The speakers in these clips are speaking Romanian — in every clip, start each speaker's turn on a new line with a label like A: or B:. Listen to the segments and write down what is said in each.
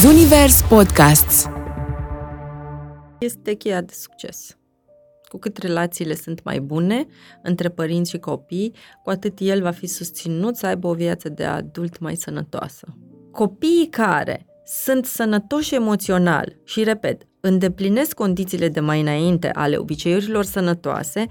A: Zunivers Podcasts
B: Este cheia de succes. Cu cât relațiile sunt mai bune între părinți și copii, cu atât el va fi susținut să aibă o viață de adult mai sănătoasă. Copiii care sunt sănătoși emoțional și, repet, îndeplinesc condițiile de mai înainte ale obiceiurilor sănătoase,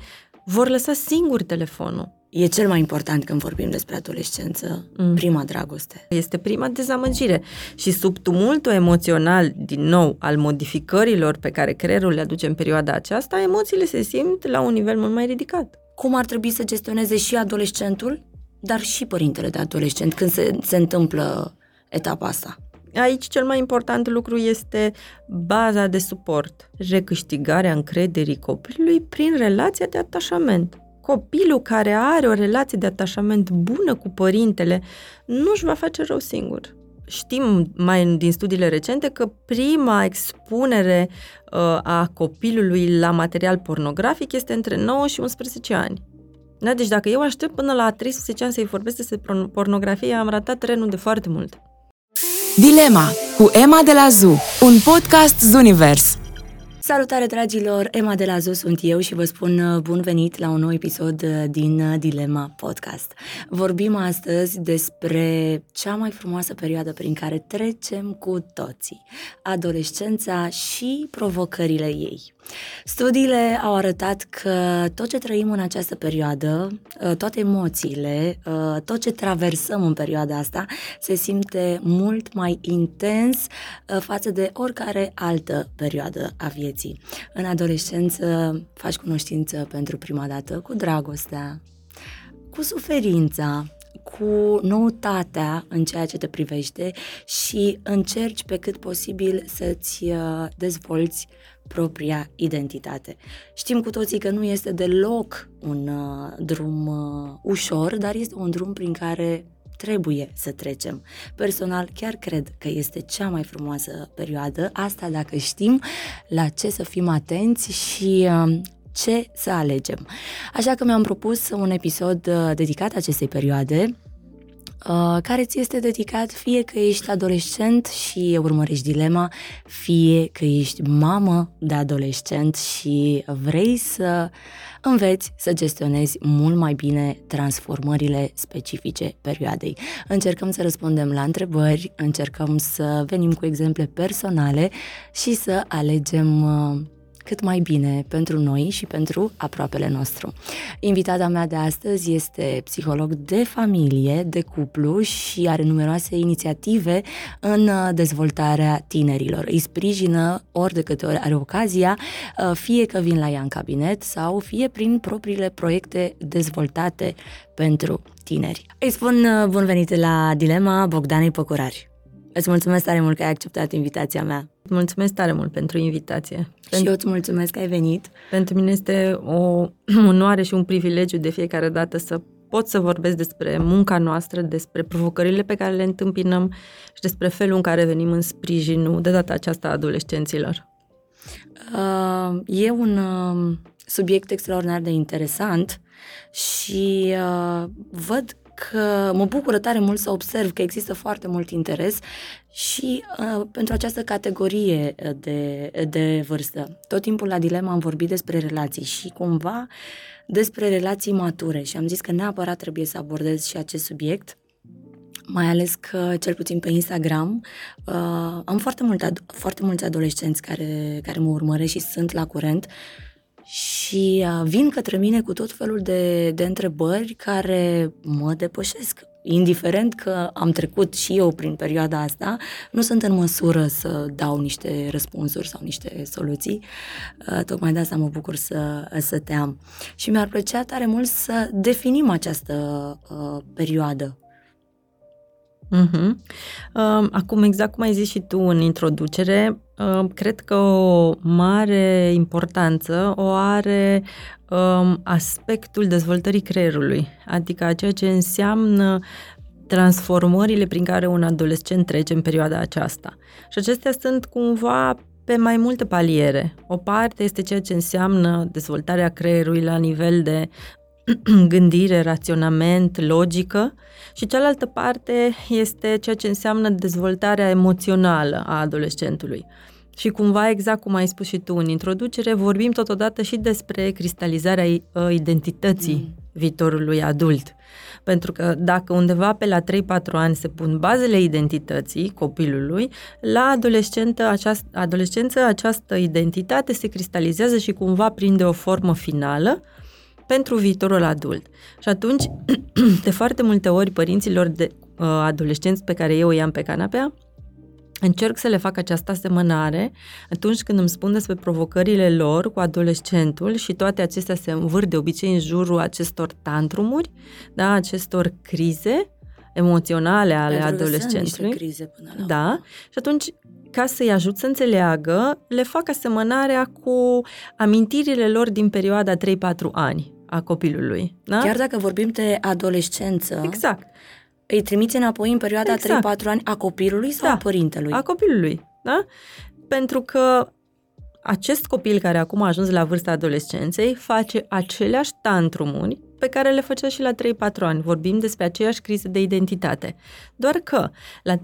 B: vor lăsa singur telefonul.
C: E cel mai important când vorbim despre adolescență, mm. prima dragoste.
B: Este prima dezamăgire și sub tumultul emoțional, din nou, al modificărilor pe care creierul le aduce în perioada aceasta, emoțiile se simt la un nivel mult mai ridicat.
C: Cum ar trebui să gestioneze și adolescentul, dar și părintele de adolescent când se, se întâmplă etapa asta?
B: Aici cel mai important lucru este baza de suport, recâștigarea încrederii copilului prin relația de atașament. Copilul care are o relație de atașament bună cu părintele nu își va face rău singur. Știm mai din studiile recente că prima expunere uh, a copilului la material pornografic este între 9 și 11 ani. Da? Deci dacă eu aștept până la 13 ani să-i vorbesc despre pornografie, am ratat trenul de foarte mult.
A: Dilema cu Emma de la ZU, un podcast Zunivers.
C: Salutare dragilor, Emma de la ZU sunt eu și vă spun uh, bun venit la un nou episod uh, din uh, Dilema Podcast. Vorbim astăzi despre cea mai frumoasă perioadă prin care trecem cu toții, adolescența și provocările ei. Studiile au arătat că tot ce trăim în această perioadă, toate emoțiile, tot ce traversăm în perioada asta, se simte mult mai intens față de oricare altă perioadă a vieții. În adolescență faci cunoștință pentru prima dată cu dragostea, cu suferința, cu noutatea în ceea ce te privește și încerci pe cât posibil să-ți dezvolți propria identitate. Știm cu toții că nu este deloc un uh, drum uh, ușor, dar este un drum prin care trebuie să trecem. Personal, chiar cred că este cea mai frumoasă perioadă, asta dacă știm la ce să fim atenți și uh, ce să alegem. Așa că mi-am propus un episod uh, dedicat acestei perioade, Uh, care ți este dedicat fie că ești adolescent și urmărești dilema, fie că ești mamă de adolescent și vrei să înveți să gestionezi mult mai bine transformările specifice perioadei. Încercăm să răspundem la întrebări, încercăm să venim cu exemple personale și să alegem uh, cât mai bine pentru noi și pentru aproapele nostru. Invitata mea de astăzi este psiholog de familie, de cuplu și are numeroase inițiative în uh, dezvoltarea tinerilor. Îi sprijină ori de câte ori are ocazia, uh, fie că vin la ea în cabinet sau fie prin propriile proiecte dezvoltate pentru tineri. Îi spun uh, bun venit la Dilema Bogdanei Păcurari. Îți mulțumesc tare mult că ai acceptat invitația mea.
B: Mulțumesc tare mult pentru invitație.
C: Și eu îți mulțumesc că ai venit.
B: Pentru mine este o onoare și un privilegiu de fiecare dată să pot să vorbesc despre munca noastră, despre provocările pe care le întâmpinăm și despre felul în care venim în sprijinul de data aceasta adolescenților.
C: Uh, e un uh, subiect extraordinar de interesant și uh, văd că mă bucură tare mult să observ că există foarte mult interes și uh, pentru această categorie de, de vârstă. Tot timpul la dilema am vorbit despre relații și cumva despre relații mature și am zis că neapărat trebuie să abordez și acest subiect mai ales că, cel puțin pe Instagram, uh, am foarte, mult, foarte mulți adolescenți care, care mă urmăresc și sunt la curent și uh, vin către mine cu tot felul de, de întrebări care mă depășesc. Indiferent că am trecut și eu prin perioada asta, nu sunt în măsură să dau niște răspunsuri sau niște soluții. Uh, tocmai de asta mă bucur să, să te am. Și mi-ar plăcea tare mult să definim această uh, perioadă
B: Uh-huh. Acum, exact cum ai zis și tu în introducere, cred că o mare importanță o are um, aspectul dezvoltării creierului, adică ceea ce înseamnă transformările prin care un adolescent trece în perioada aceasta. Și acestea sunt cumva pe mai multe paliere. O parte este ceea ce înseamnă dezvoltarea creierului la nivel de gândire, raționament, logică și cealaltă parte este ceea ce înseamnă dezvoltarea emoțională a adolescentului. Și cumva, exact cum ai spus și tu în introducere, vorbim totodată și despre cristalizarea ă, identității mm. viitorului adult. Pentru că dacă undeva pe la 3-4 ani se pun bazele identității copilului, la adolescentă, această, adolescență această identitate se cristalizează și cumva prinde o formă finală pentru viitorul adult. Și atunci, de foarte multe ori, părinților de uh, adolescenți pe care eu i-am pe canapea, încerc să le fac această asemănare atunci când îmi spun despre provocările lor cu adolescentul și toate acestea se învârt de obicei în jurul acestor tantrumuri, da, acestor crize emoționale ale
C: Pentru
B: adolescentului.
C: crize până la
B: Da,
C: urmă.
B: și atunci ca să-i ajut să înțeleagă, le fac asemănarea cu amintirile lor din perioada 3-4 ani a copilului. Da?
C: Chiar dacă vorbim de adolescență,
B: Exact.
C: îi trimiți înapoi în perioada
B: Exact.
C: 3-4 ani a copilului sau
B: Da.
C: a părintelui?
B: A copilului, da? Pentru că acest copil care acum a ajuns la vârsta adolescenței face aceleași tantrumuri pe care le făcea și la 3-4 ani. Vorbim despre aceeași criză de identitate. Doar că la 3-4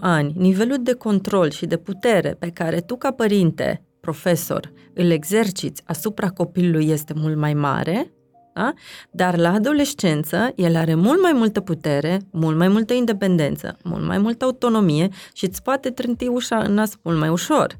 B: ani, nivelul de control și de putere pe care tu ca părinte, profesor, îl exerciți asupra copilului este mult mai mare, da? Dar la adolescență, el are mult mai multă putere, mult mai multă independență, mult mai multă autonomie și îți poate trânti ușa în nas mult mai ușor.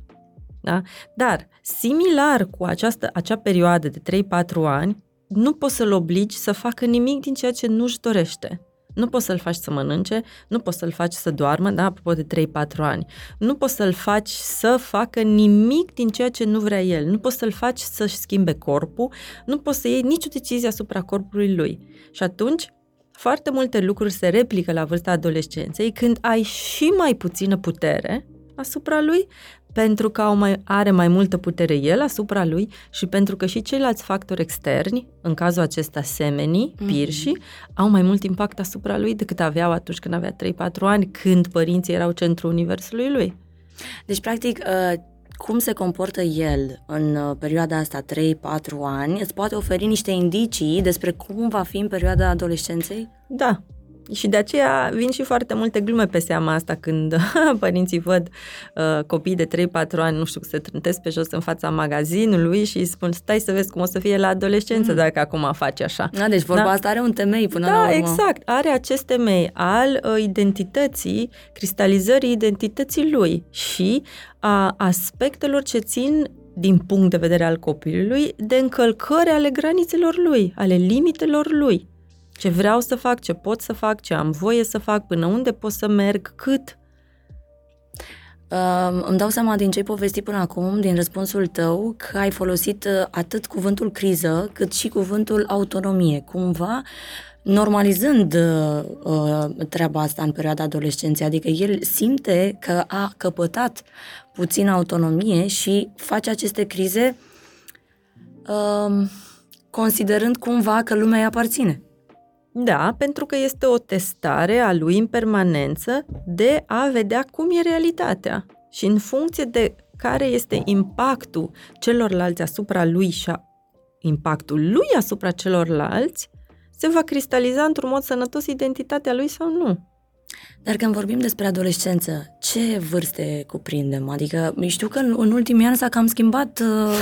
B: Da? Dar, similar cu această, acea perioadă de 3-4 ani, nu poți să-l obligi să facă nimic din ceea ce nu-și dorește. Nu poți să-l faci să mănânce, nu poți să-l faci să doarmă, da, apropo de 3-4 ani. Nu poți să-l faci să facă nimic din ceea ce nu vrea el. Nu poți să-l faci să-și schimbe corpul, nu poți să iei nicio decizie asupra corpului lui. Și atunci, foarte multe lucruri se replică la vârsta adolescenței când ai și mai puțină putere asupra lui, pentru că au mai, are mai multă putere el asupra lui și pentru că și ceilalți factori externi, în cazul acesta semenii, pirșii, mm-hmm. au mai mult impact asupra lui decât aveau atunci când avea 3-4 ani, când părinții erau centrul universului lui.
C: Deci, practic, uh, cum se comportă el în uh, perioada asta 3-4 ani îți poate oferi niște indicii despre cum va fi în perioada adolescenței?
B: Da. Și de aceea vin și foarte multe glume pe seama asta când părinții văd uh, copii de 3-4 ani, nu știu, se trântesc pe jos în fața magazinului și îi spun stai să vezi cum o să fie la adolescență mm. dacă acum faci așa.
C: Da, deci vorba
B: Da.
C: asta are un temei până
B: Da,
C: la urmă.
B: exact. Are acest temei al uh, identității, cristalizării identității lui și a aspectelor ce țin din punct de vedere al copilului, de încălcări ale granițelor lui, ale limitelor lui. Ce vreau să fac, ce pot să fac, ce am voie să fac, până unde pot să merg, cât.
C: Uh, îmi dau seama din ce ai povestit până acum, din răspunsul tău, că ai folosit uh, atât cuvântul criză, cât și cuvântul autonomie. Cumva, normalizând uh, uh, treaba asta în perioada adolescenței, adică el simte că a căpătat puțină autonomie și face aceste crize uh, considerând cumva că lumea îi aparține.
B: Da, pentru că este o testare a lui în permanență de a vedea cum e realitatea. Și în funcție de care este impactul celorlalți asupra lui și a impactul lui asupra celorlalți, se va cristaliza într-un mod sănătos identitatea lui sau nu.
C: Dar când vorbim despre adolescență, ce vârste cuprindem? Adică știu că în, în ultimii ani s-a cam schimbat, uh,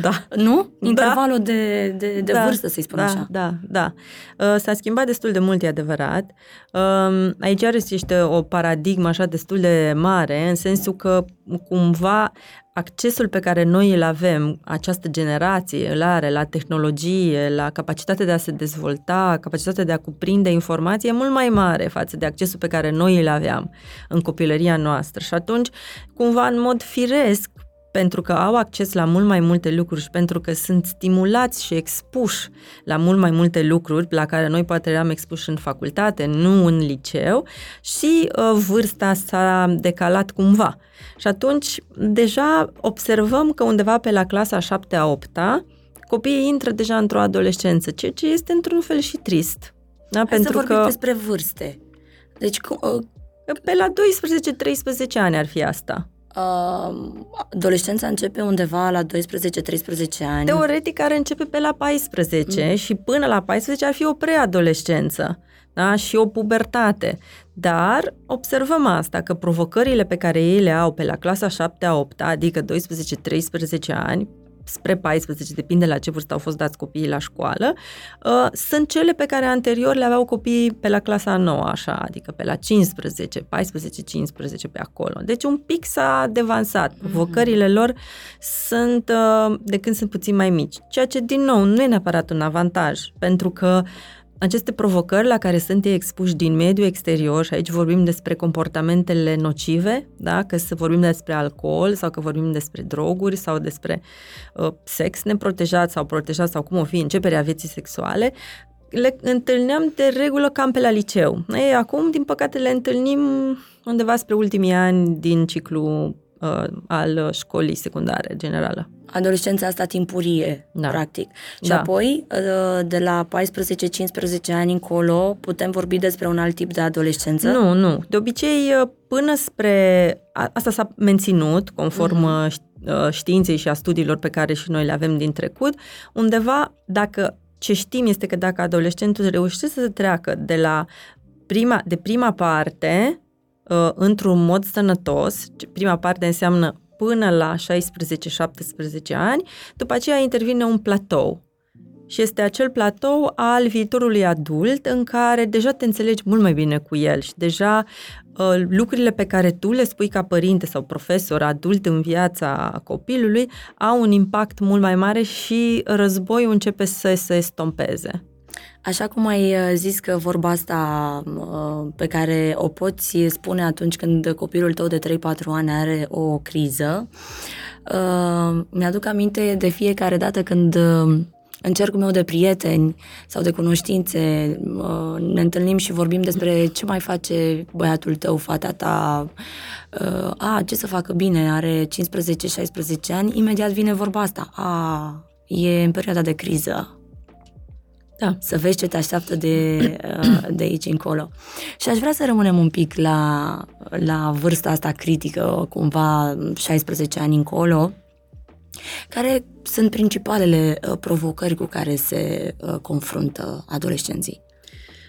B: Da.
C: nu? Intervalul de, de, de
B: da,
C: vârstă, să-i spun
B: da,
C: așa.
B: Da, da. Uh, S-a schimbat destul de mult, e adevărat. Um, Aici iarăși este o paradigmă așa destul de mare, în sensul că cumva accesul pe care noi îl avem, această generație îl are la tehnologie, la capacitatea de a se dezvolta, capacitatea de a cuprinde informație e mult mai mare față de accesul pe care noi îl aveam în copilăria noastră. Și atunci, cumva, în mod firesc, pentru că au acces la mult mai multe lucruri și pentru că sunt stimulați și expuși la mult mai multe lucruri la care noi poate eram expuși în facultate, nu în liceu și uh, vârsta s-a decalat cumva. Și atunci deja observăm că undeva pe la clasa 7-a, 8-a copiii intră deja într-o adolescență, ceea ce este într-un fel și trist. Da?
C: Hai
B: pentru
C: să vorbim
B: că
C: despre vârste. Deci, cum, uh,
B: pe la 12-13 ani ar fi asta.
C: Uh, adolescența începe undeva la 12-13 ani.
B: Teoretic ar începe pe la 14 mm. și până la 14 ar fi o preadolescență da? și o pubertate. Dar observăm asta, că provocările pe care ei le au pe la clasa 7-8, adică 12-13 ani, spre 14, depinde la ce vârstă au fost dați copiii la școală, uh, sunt cele pe care anterior le aveau copiii pe la clasa 9, așa, adică pe la 15, 14-15 pe acolo. Deci un pic s-a devansat. Mhm. Provocările mm-hmm. lor sunt uh, de când sunt puțin mai mici, ceea ce, din nou, nu e neapărat un avantaj, pentru că uh, aceste provocări la care sunt ei expuși din mediul exterior, și aici vorbim despre comportamentele nocive, da? că să vorbim despre alcool sau că vorbim despre droguri sau despre uh, sex neprotejat sau protejat sau cum o fi începerea vieții sexuale, le întâlneam de regulă cam pe la liceu. Ei, acum, din păcate, le întâlnim undeva spre ultimii ani din ciclu uh, al școlii secundare generală.
C: Adolescența asta timpurie, da. practic. Și da. apoi, uh, de la 14-15 ani încolo, putem vorbi despre un alt tip de adolescență?
B: Nu, nu. De obicei, uh, până spre... Asta s-a menținut, conform uh-huh. științei și a studiilor pe care și noi le avem din trecut, undeva, dacă ce știm este că dacă adolescentul reușește să se treacă de la prima, de prima parte uh, într-un mod sănătos, prima parte înseamnă până la 16-17 ani, după aceea intervine un platou. Și este acel platou al viitorului adult în care deja te înțelegi mult mai bine cu el și deja uh, lucrurile pe care tu le spui ca părinte sau profesor adult în viața copilului au un impact mult mai mare și războiul începe să se estompeze.
C: Așa cum ai uh, zis că vorba asta uh, pe care o poți spune atunci când copilul tău de 3-4 ani are o criză, uh, mi-aduc aminte de fiecare dată când în cercul meu de prieteni sau de cunoștințe ne întâlnim și vorbim despre ce mai face băiatul tău, fata ta, a, ce să facă bine, are 15-16 ani, imediat vine vorba asta, a, e în perioada de criză, da. să vezi ce te așteaptă de, uh, de aici încolo. Și aș vrea să rămânem un pic la, la vârsta asta critică, cumva 16 ani încolo, care sunt principalele uh, provocări cu care se uh, confruntă adolescenții?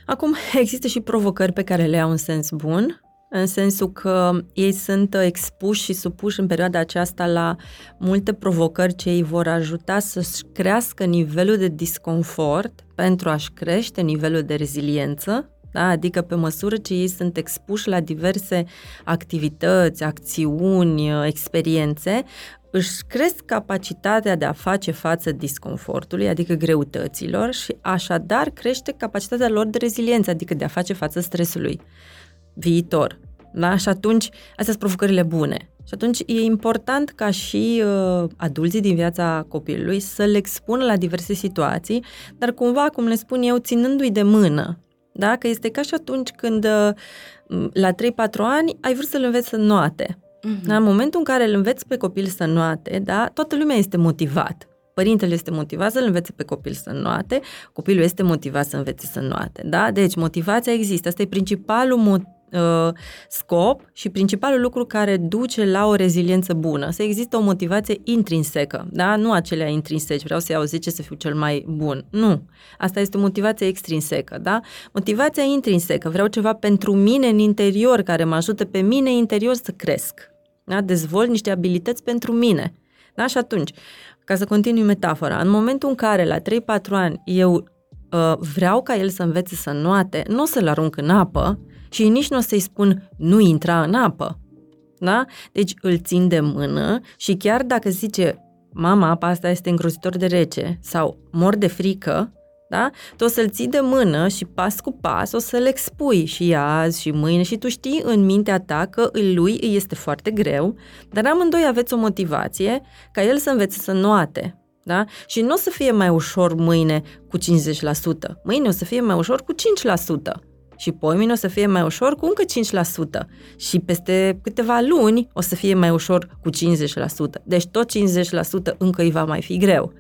B: Acum, există și provocări pe care le au în sens bun, în sensul că ei sunt expuși și supuși în perioada aceasta la multe provocări ce îi vor ajuta să-și crească nivelul de disconfort pentru a-și crește nivelul de reziliență, da? adică pe măsură ce ei sunt expuși la diverse activități, acțiuni, experiențe, își cresc capacitatea de a face față disconfortului, adică greutăților și așadar crește capacitatea lor de reziliență, adică de a face față stresului viitor. Da? Și atunci, astea sunt provocările bune. Și atunci e important ca și uh, adulții din viața copilului să le expună la diverse situații, dar cumva, cum le spun eu, ținându-i de mână. Da? Că este ca și atunci când uh, la 3-4 ani ai vrut să-l înveți să noate. Uh-huh. Da? În momentul în care îl înveți pe copil să noate, da? toată lumea este motivat. Părintele este motivat să-l învețe pe copil să noate, copilul este motivat să învețe să noate. Da? Deci motivația există. Asta e principalul motiv uh, scop și principalul lucru care duce la o reziliență bună. Să există o motivație intrinsecă, da? Nu acelea intrinseci, vreau să iau 10 să fiu cel mai bun. Nu. Asta este o motivație extrinsecă, da? Motivația intrinsecă, vreau ceva pentru mine în interior, care mă ajută pe mine interior să cresc. Da? Dezvolt niște abilități pentru mine. Da? Și atunci, ca să continui metafora, în momentul în care la 3-4 ani eu uh, vreau ca el să învețe să noate, nu o să-l arunc în apă, și nici nu o să-i spun nu intra în apă. Da? Deci îl țin de mână și chiar dacă zice mama, apa asta este îngrozitor de rece sau mor de frică, da? Tu o să-l ții de mână și pas cu pas o să-l expui și azi și mâine și tu știi în mintea ta că lui îi este foarte greu, dar amândoi aveți o motivație ca el să învețe să noate. Da? Și nu o să fie mai ușor mâine cu 50%, mâine o să fie mai ușor cu 5% și poimine o să fie mai ușor cu încă 5% și peste câteva luni o să fie mai ușor cu 50%. Deci tot 50% încă îi va mai fi greu.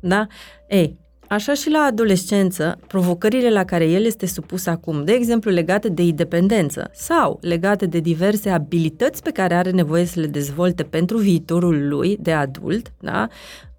B: Da? Ei, așa și la adolescență, provocările la care el este supus acum, de exemplu legate de independență sau legate de diverse abilități pe care are nevoie să le dezvolte pentru viitorul lui de adult, da?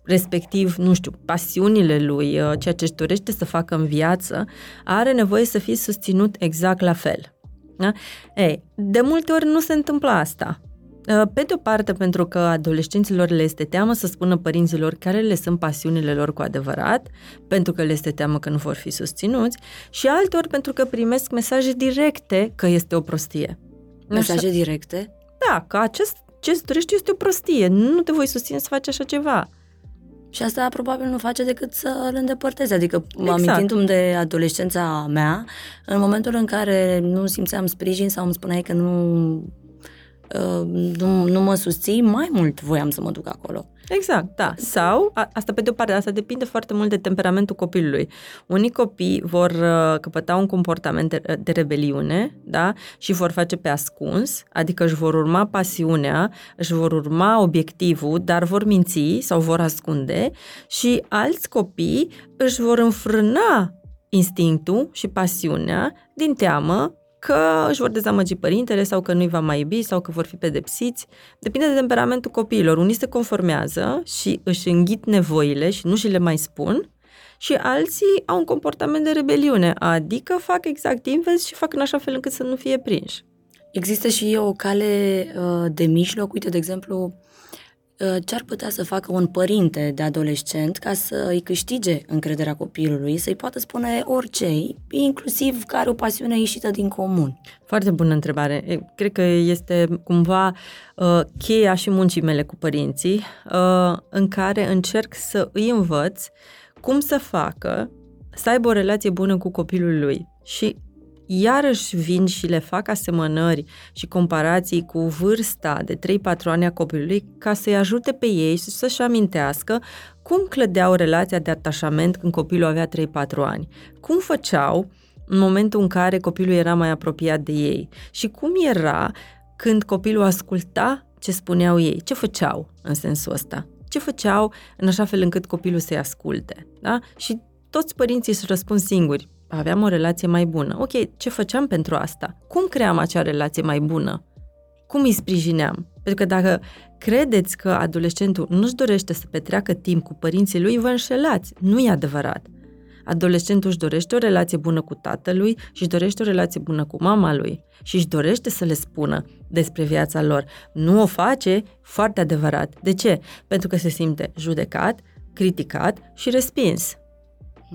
B: Respectiv, nu știu, pasiunile lui, uh, ceea ce își dorește să facă în viață, are nevoie să fie susținut exact la fel. Da? Ei, de multe ori nu se întâmplă asta. Uh, pe de o parte, pentru că adolescenților le este teamă să spună părinților care le sunt pasiunile lor cu adevărat, pentru că le este teamă că nu vor fi susținuți, și altor pentru că primesc mesaje directe că este o prostie.
C: Mesaje așa? directe?
B: Da, că acest ce îți dorești este o prostie, nu te voi susține să faci așa ceva.
C: Și asta probabil nu face decât să îl îndepărteze. Adică, exact. amintindu-mi de adolescența mea, în momentul în care nu simțeam sprijin sau îmi spuneai că nu Uh, nu, nu mă susții, mai mult voiam să mă duc acolo.
B: Exact, da. Sau, a, asta pe de o parte, asta depinde foarte mult de temperamentul copilului. Unii copii vor uh, căpăta un comportament de, de rebeliune, da, și vor face pe ascuns, adică își vor urma pasiunea, își vor urma obiectivul, dar vor minți sau vor ascunde și alți copii își vor înfrâna instinctul și pasiunea din teamă că își vor dezamăgi părintele sau că nu-i va mai iubi sau că vor fi pedepsiți. Depinde de temperamentul copiilor. Unii se conformează și își înghit nevoile și nu și le mai spun și alții au un comportament de rebeliune, adică fac exact invers și fac în așa fel încât să nu fie prinși.
C: Există și o cale uh, de mijloc, uite, de exemplu, Uh, ce ar putea să facă un părinte de adolescent ca să îi câștige încrederea copilului, să-i poată spune orice, inclusiv care o pasiune ieșită din comun?
B: Foarte bună întrebare. Cred că este cumva uh, cheia și muncii mele cu părinții, uh, în care încerc să îi învăț cum să facă să aibă o relație bună cu copilul lui. Și iarăși vin și le fac asemănări și comparații cu vârsta de 3-4 ani a copilului ca să-i ajute pe ei și să-și amintească cum clădeau relația de atașament când copilul avea 3-4 ani, cum făceau în momentul în care copilul era mai apropiat de ei și cum era când copilul asculta ce spuneau ei, ce făceau în sensul ăsta, ce făceau în așa fel încât copilul să-i asculte. Da? Și toți părinții își răspund singuri, aveam o relație mai bună. Ok, ce făceam pentru asta? Cum cream acea relație mai bună? Cum îi sprijineam? Pentru că dacă credeți că adolescentul nu-și dorește să petreacă timp cu părinții lui, vă înșelați. Nu e adevărat. Adolescentul își dorește o relație bună cu tatălui și își dorește o relație bună cu mama lui și își dorește să le spună despre viața lor. Nu o face foarte adevărat. De ce? Pentru că se simte judecat, criticat și respins.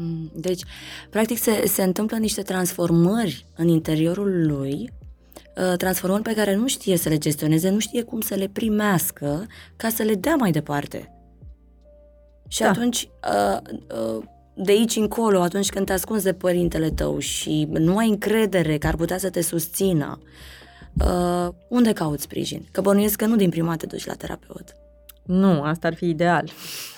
C: Mm, deci, practic, se, se întâmplă niște transformări în interiorul lui, uh, transformări pe care nu știe să le gestioneze, nu știe cum să le primească ca să le dea mai departe. Și da. atunci, uh, uh, de aici încolo, atunci când te ascunzi de părintele tău și nu ai încredere că ar putea să te susțină, unde cauți sprijin? Că bănuiesc că nu din prima te duci la terapeut.
B: Nu, asta ar fi ideal.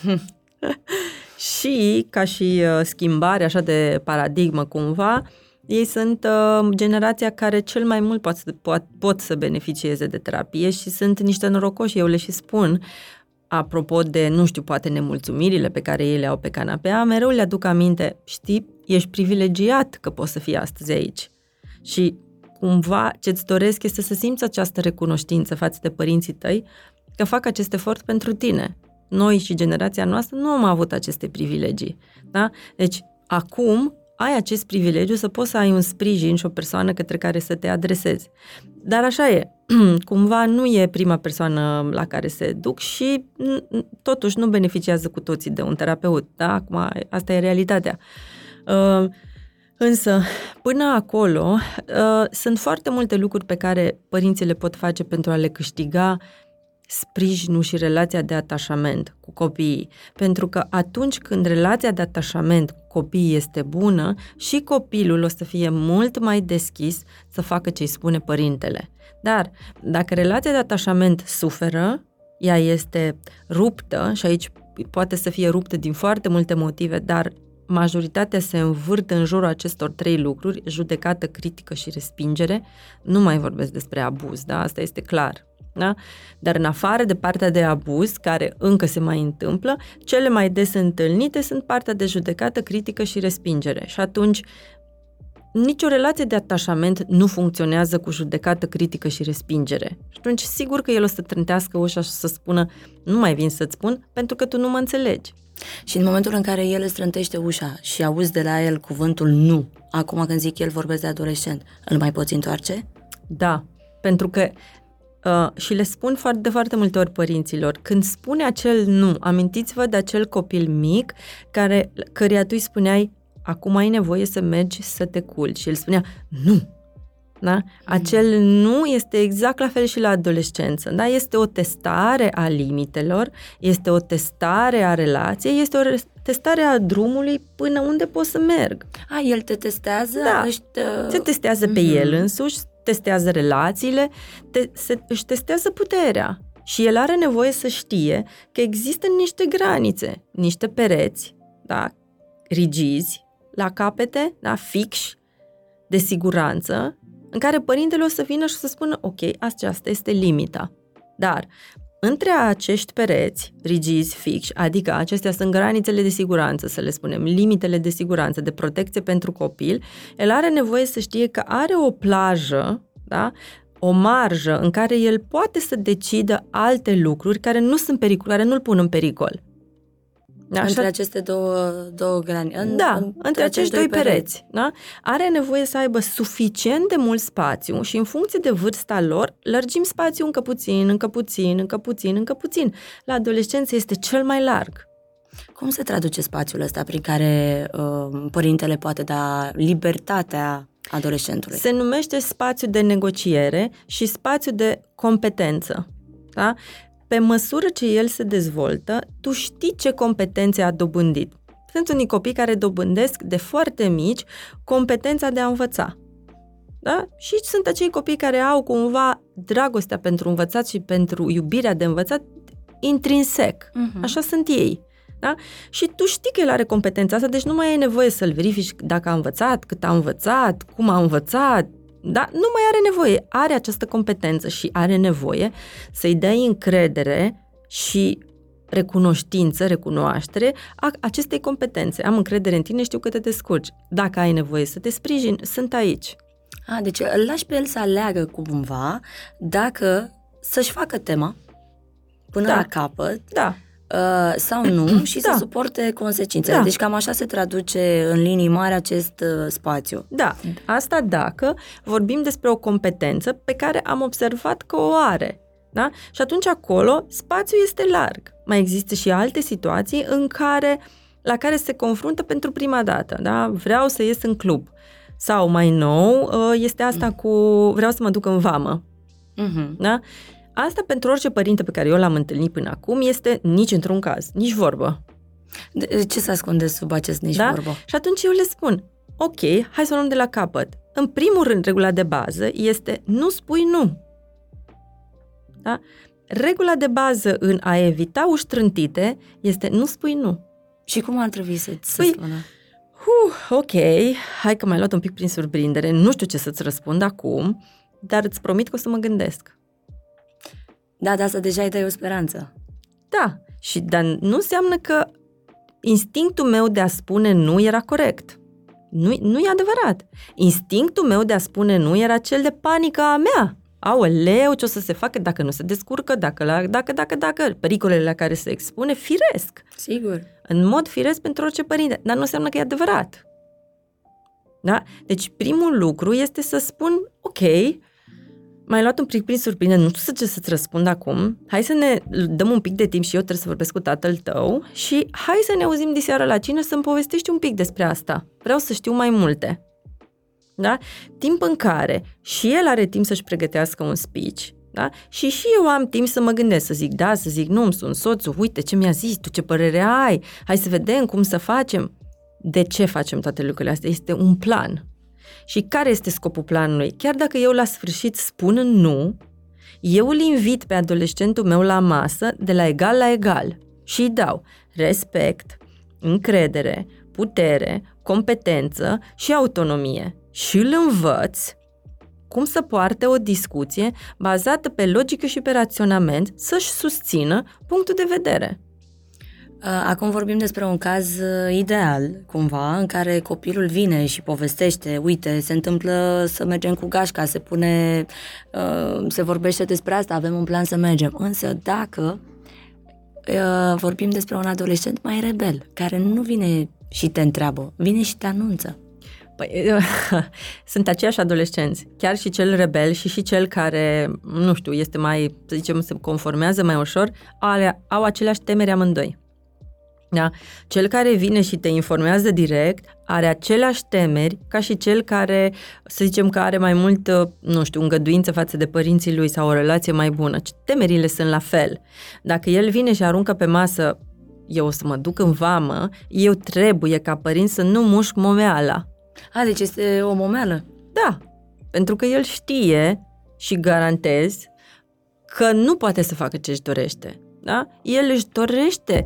B: și ca și uh, schimbare așa de paradigmă cumva, ei sunt uh, generația care cel mai mult pot, pot, pot să beneficieze de terapie și sunt niște norocoși, eu le și spun, apropo de, nu știu, poate nemulțumirile pe care ei le au pe canapea, mereu le aduc aminte, știi, ești privilegiat că poți să fii astăzi aici. Și cumva ce-ți doresc este să simți această recunoștință față de părinții tăi, că fac acest efort pentru tine noi și generația noastră nu am avut aceste privilegii. Da? Deci, acum ai acest privilegiu să poți să ai un sprijin și o persoană către care să te adresezi. Dar așa e, cumva nu e prima persoană la care se duc și totuși nu beneficiază cu toții de un terapeut. Da? Acum, asta e realitatea. Uh, însă, până acolo, uh, sunt foarte multe lucruri pe care părinții le pot face pentru a le câștiga sprijinul și relația de atașament cu copiii. Pentru că atunci când relația de atașament cu copiii este bună, și copilul o să fie mult mai deschis să facă ce îi spune părintele. Dar dacă relația de atașament suferă, ea este ruptă și aici poate să fie ruptă din foarte multe motive, dar majoritatea se învârte în jurul acestor trei lucruri, judecată, critică și respingere. Nu mai vorbesc despre abuz, da? Asta este clar Da? Dar în afară de partea de abuz, care încă se mai întâmplă, cele mai des întâlnite sunt partea de judecată, critică și respingere. Și atunci, nicio relație de atașament nu funcționează cu judecată, critică și respingere. Și atunci, sigur că el o să trântească ușa și să spună, nu mai vin să-ți spun, pentru că tu nu mă înțelegi.
C: Și în momentul în care el îți trântește ușa și auzi de la el cuvântul nu, acum când zic el vorbesc de adolescent, îl mai poți întoarce?
B: Da, pentru că Uh, și le spun foarte, de foarte multe ori părinților, când spune acel nu, amintiți-vă de acel copil mic care, căruia tu îi spuneai, acum ai nevoie să mergi să te culci. Și el spunea, nu. Da? Mm. Acel nu este exact la fel și la adolescență. Da? Este o testare a limitelor, este o testare a relației, este o testare a drumului până unde pot să merg.
C: A, el te testează?
B: Da. Ești, uh... Se testează pe mm-hmm. el însuși, testează relațiile, te, se, își testează puterea. Și el are nevoie să știe că există niște granițe, niște pereți, da, rigizi, la capete, da, fix, de siguranță, în care părintele o să vină și să spună, ok, aceasta este limita. Dar între acești pereți rigizi, fix, adică acestea sunt granițele de siguranță, să le spunem, limitele de siguranță, de protecție pentru copil, el are nevoie să știe că are o plajă, da? o marjă în care el poate să decidă alte lucruri care nu sunt pericol, care nu-l pun în pericol.
C: Da, între așa... aceste două, două grani.
B: În, da, între, între acești doi pereți. pereți da? Are nevoie să aibă suficient de mult spațiu și în funcție de vârsta lor, lărgim spațiul încă puțin, încă puțin, încă puțin, încă puțin. La adolescență este cel mai larg.
C: Cum se traduce spațiul ăsta prin care uh, părintele poate da libertatea adolescentului?
B: Se numește spațiu de negociere și spațiu de competență. Da? Pe măsură ce el se dezvoltă, tu știi ce competențe a dobândit. Sunt unii copii care dobândesc de foarte mici competența de a învăța. Da? Și sunt acei copii care au cumva dragostea pentru învățat și pentru iubirea de învățat intrinsec. Uh-huh. Așa sunt ei. Da? Și tu știi că el are competența asta, deci nu mai ai nevoie să-l verifici dacă a învățat, cât a învățat, cum a învățat, da? Nu mai are nevoie, are această competență și are nevoie să-i dai încredere și recunoștință, recunoaștere a acestei competențe. Am încredere în tine, știu că te descurci. Dacă ai nevoie să te sprijin, sunt aici.
C: A, deci îl lași pe el să aleagă cumva dacă să-și facă tema până da. la capăt.
B: Da
C: Uh, sau nu și da. să suporte consecințele. Da. Deci cam așa se traduce în linii mari acest uh, spațiu.
B: Da, asta dacă vorbim despre o competență pe care am observat că o are. Da? Și atunci acolo spațiul este larg. Mai există și alte situații în care la care se confruntă pentru prima dată. Da? Vreau să ies în club. Sau mai nou uh, este asta mm. cu vreau să mă duc în vamă. Mm-hmm. Da? Asta pentru orice părinte pe care eu l-am întâlnit până acum este nici într-un caz, nici vorbă.
C: De ce se ascunde sub acest nici da? vorbă?
B: Și atunci eu le spun, ok, hai să o luăm de la capăt. În primul rând, regula de bază este nu spui nu. Da? Regula de bază în a evita uși trântite este nu spui nu.
C: Și cum ar trebui să, să păi, spună?
B: Uh, ok, hai că m-ai luat un pic prin surprindere, nu știu ce să-ți răspund acum, dar îți promit că o să mă gândesc.
C: Da, dar asta deja îi dai o speranță.
B: Da, și dar nu înseamnă că instinctul meu de a spune nu era corect. Nu, nu e adevărat. Instinctul meu de a spune nu era cel de panică a mea. leu, ce o să se facă dacă nu se descurcă, dacă, la, dacă, dacă, dacă, pericolele la care se expune, firesc.
C: Sigur.
B: În mod firesc pentru orice părinte, dar nu înseamnă că e adevărat. Da? Deci primul lucru este să spun, ok, M-ai luat un pic prin surprindere, nu știu ce să-ți răspund acum. Hai să ne dăm un pic de timp și eu trebuie să vorbesc cu tatăl tău și hai să ne auzim de seară la cină să-mi povestești un pic despre asta. Vreau să știu mai multe. Da? Timp în care și el are timp să-și pregătească un speech, da? Și și eu am timp să mă gândesc, să zic da, să zic nu, îmi sunt soțul, uite ce mi-a zis, tu ce părere ai, hai să vedem cum să facem. De ce facem toate lucrurile astea? Este un plan. Și care este scopul planului? Chiar dacă eu la sfârșit spun nu, eu îl invit pe adolescentul meu la masă de la egal la egal și îi dau respect, încredere, putere, competență și autonomie și îl învăț cum să poarte o discuție bazată pe logică și pe raționament să-și susțină punctul de vedere.
C: Uh, acum vorbim despre un caz uh, ideal, cumva, în care copilul vine și povestește, uite, se întâmplă să mergem cu gașca, se pune, uh, se vorbește despre asta, avem un plan să mergem. Însă dacă vorbim despre un adolescent mai rebel, care nu vine și te întreabă, vine și te anunță.
B: Păi, sunt aceiași adolescenți, chiar și cel rebel și și cel care, nu știu, este mai, să zicem, se conformează mai ușor, ale, au aceleași temeri amândoi. Da? Cel care vine și te informează direct are aceleași temeri ca și cel care, să zicem că are mai mult, nu știu, îngăduință față de părinții lui sau o relație mai bună. Temerile sunt la fel. Dacă el vine și aruncă pe masă eu o să mă duc în vamă, eu trebuie ca părinți să nu mușc momeala.
C: A, deci este o momeală?
B: Da, pentru că el știe și garantez că nu poate să facă ce își dorește. Da? El își dorește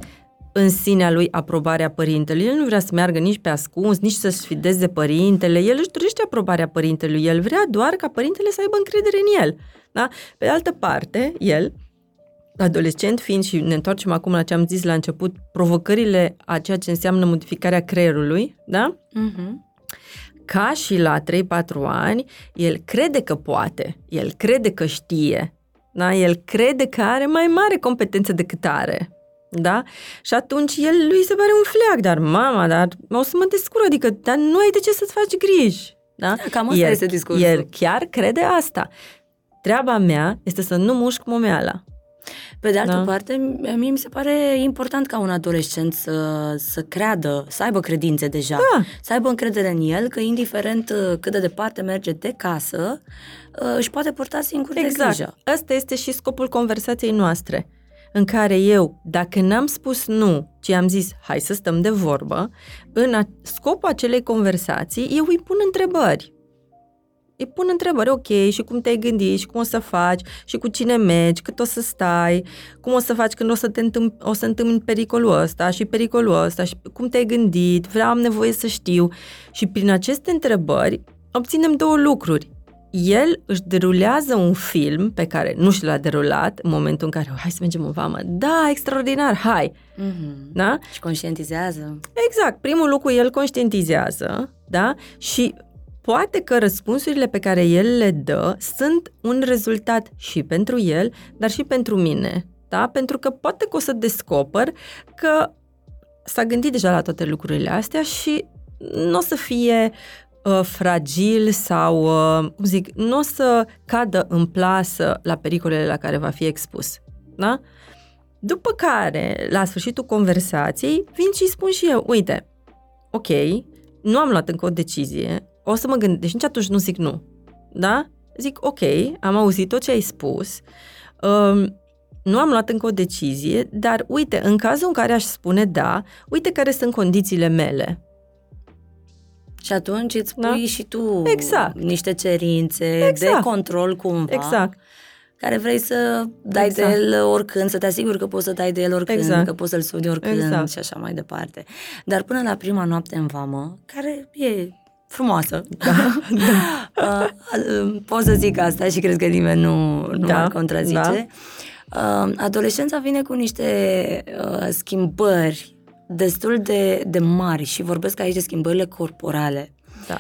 B: în sinea lui aprobarea părintelui. El nu vrea să meargă nici pe ascuns, nici să sfideze părintele. El își dorește aprobarea părintelui. El vrea doar ca părintele să aibă încredere în el. Da? Pe de altă parte, el, adolescent fiind și ne întoarcem acum la ce am zis la început, provocările a ceea ce înseamnă modificarea creierului, da? Uh-huh ca și la 3-4 ani, el crede că poate, el crede că știe, da? el crede că are mai mare competență decât are. Da? Și atunci el lui se pare un fleac, dar mama, dar o să mă descurc, adică, dar nu ai de ce să-ți faci griji. Da?
C: da cam asta el, este discursul.
B: El chiar crede asta. Treaba mea este să nu mușc momeala.
C: Pe de altă da. parte, mie mi se pare important ca un adolescent să, să creadă, să aibă credințe deja, da. să aibă încredere în el, că indiferent uh, cât de departe merge de casă, uh, își poate purta singur exact. de grijă.
B: Asta este și scopul conversației noastre în care eu, dacă n-am spus nu, ci am zis hai să stăm de vorbă, în a, scopul acelei conversații eu îi pun întrebări. Îi pun întrebări, ok, și cum te-ai gândit, și cum o să faci, și cu cine mergi, cât o să stai, cum o să faci când o să te întâmpli, o să întâmpli pericolul ăsta și pericolul ăsta? Și cum te-ai gândit, vreau, am nevoie să știu. Și prin aceste întrebări obținem două lucruri. El își derulează un film pe care nu și l-a derulat în momentul în care, hai să mergem în vamă, da, extraordinar, hai! Mm-hmm. Da?
C: Și conștientizează.
B: Exact. Primul lucru, el conștientizează, da? Și poate că răspunsurile pe care el le dă sunt un rezultat și pentru el, dar și pentru mine. Da? Pentru că poate că o să descoper că s-a gândit deja la toate lucrurile astea și nu o să fie uh, fragil sau, uh, cum zic, nu o să cadă în plasă la pericolele la care va fi expus. Da? După care, la sfârșitul conversației, vin și spun și eu, uite, ok, nu am luat încă o decizie, o să mă gândesc, deci nici atunci nu zic nu. Da? Zic, ok, am auzit tot ce ai spus, um, nu am luat încă o decizie, dar uite, în cazul în care aș spune da, uite care sunt condițiile mele.
C: Și atunci îți da? pui da? și tu exact. niște cerințe exact. de control cumva.
B: Exact
C: care vrei să dai exact. de el oricând, să te asiguri că poți să dai de el oricând, exact. că poți să-l suni oricând exact. și așa mai departe. Dar până la prima noapte în vamă, care e frumoasă. Da, da. Uh, pot să zic asta și cred că nimeni nu, nu da, mă contrazice. Da. Uh, adolescența vine cu niște uh, schimbări destul de, de mari și vorbesc aici de schimbările corporale. Da.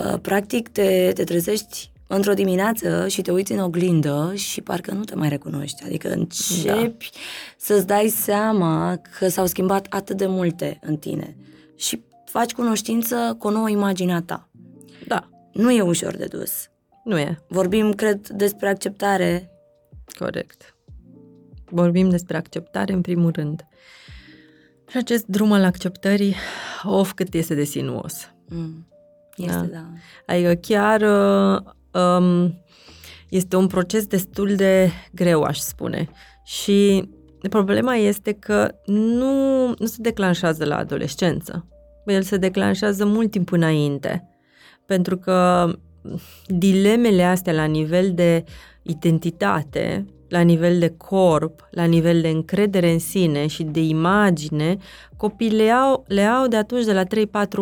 C: Uh, practic te, te trezești într-o dimineață și te uiți în oglindă și parcă nu te mai recunoști. Adică începi da. să-ți dai seama că s-au schimbat atât de multe în tine. Și faci cunoștință cu o nouă imagine a ta.
B: Da.
C: Nu e ușor de dus.
B: Nu e.
C: Vorbim, cred, despre acceptare.
B: Corect. Vorbim despre acceptare în primul rând. Și acest drum al acceptării, of, cât este de sinuos. Mm.
C: Este, da. da.
B: Adică chiar um, este un proces destul de greu, aș spune. Și problema este că nu, nu se declanșează la adolescență el se declanșează mult timp înainte. Pentru că dilemele astea la nivel de identitate, la nivel de corp, la nivel de încredere în sine și de imagine, copiii le au, le au de atunci de la 3-4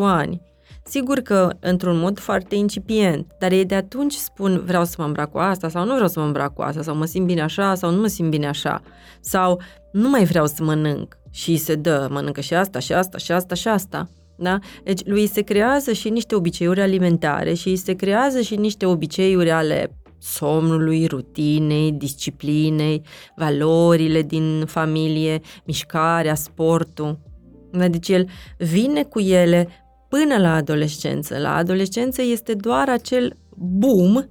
B: ani. Sigur că într-un mod foarte incipient, dar ei de atunci spun vreau să mă îmbrac cu asta sau nu vreau să mă îmbrac cu asta sau mă simt bine așa sau nu mă simt bine așa sau nu mai vreau să mănânc și se dă, mănâncă și asta și asta și asta și asta. Da? Deci lui se creează și niște obiceiuri alimentare și se creează și niște obiceiuri ale somnului, rutinei, disciplinei, valorile din familie, mișcarea, sportul. Da? Deci el vine cu ele până la adolescență. La adolescență este doar acel boom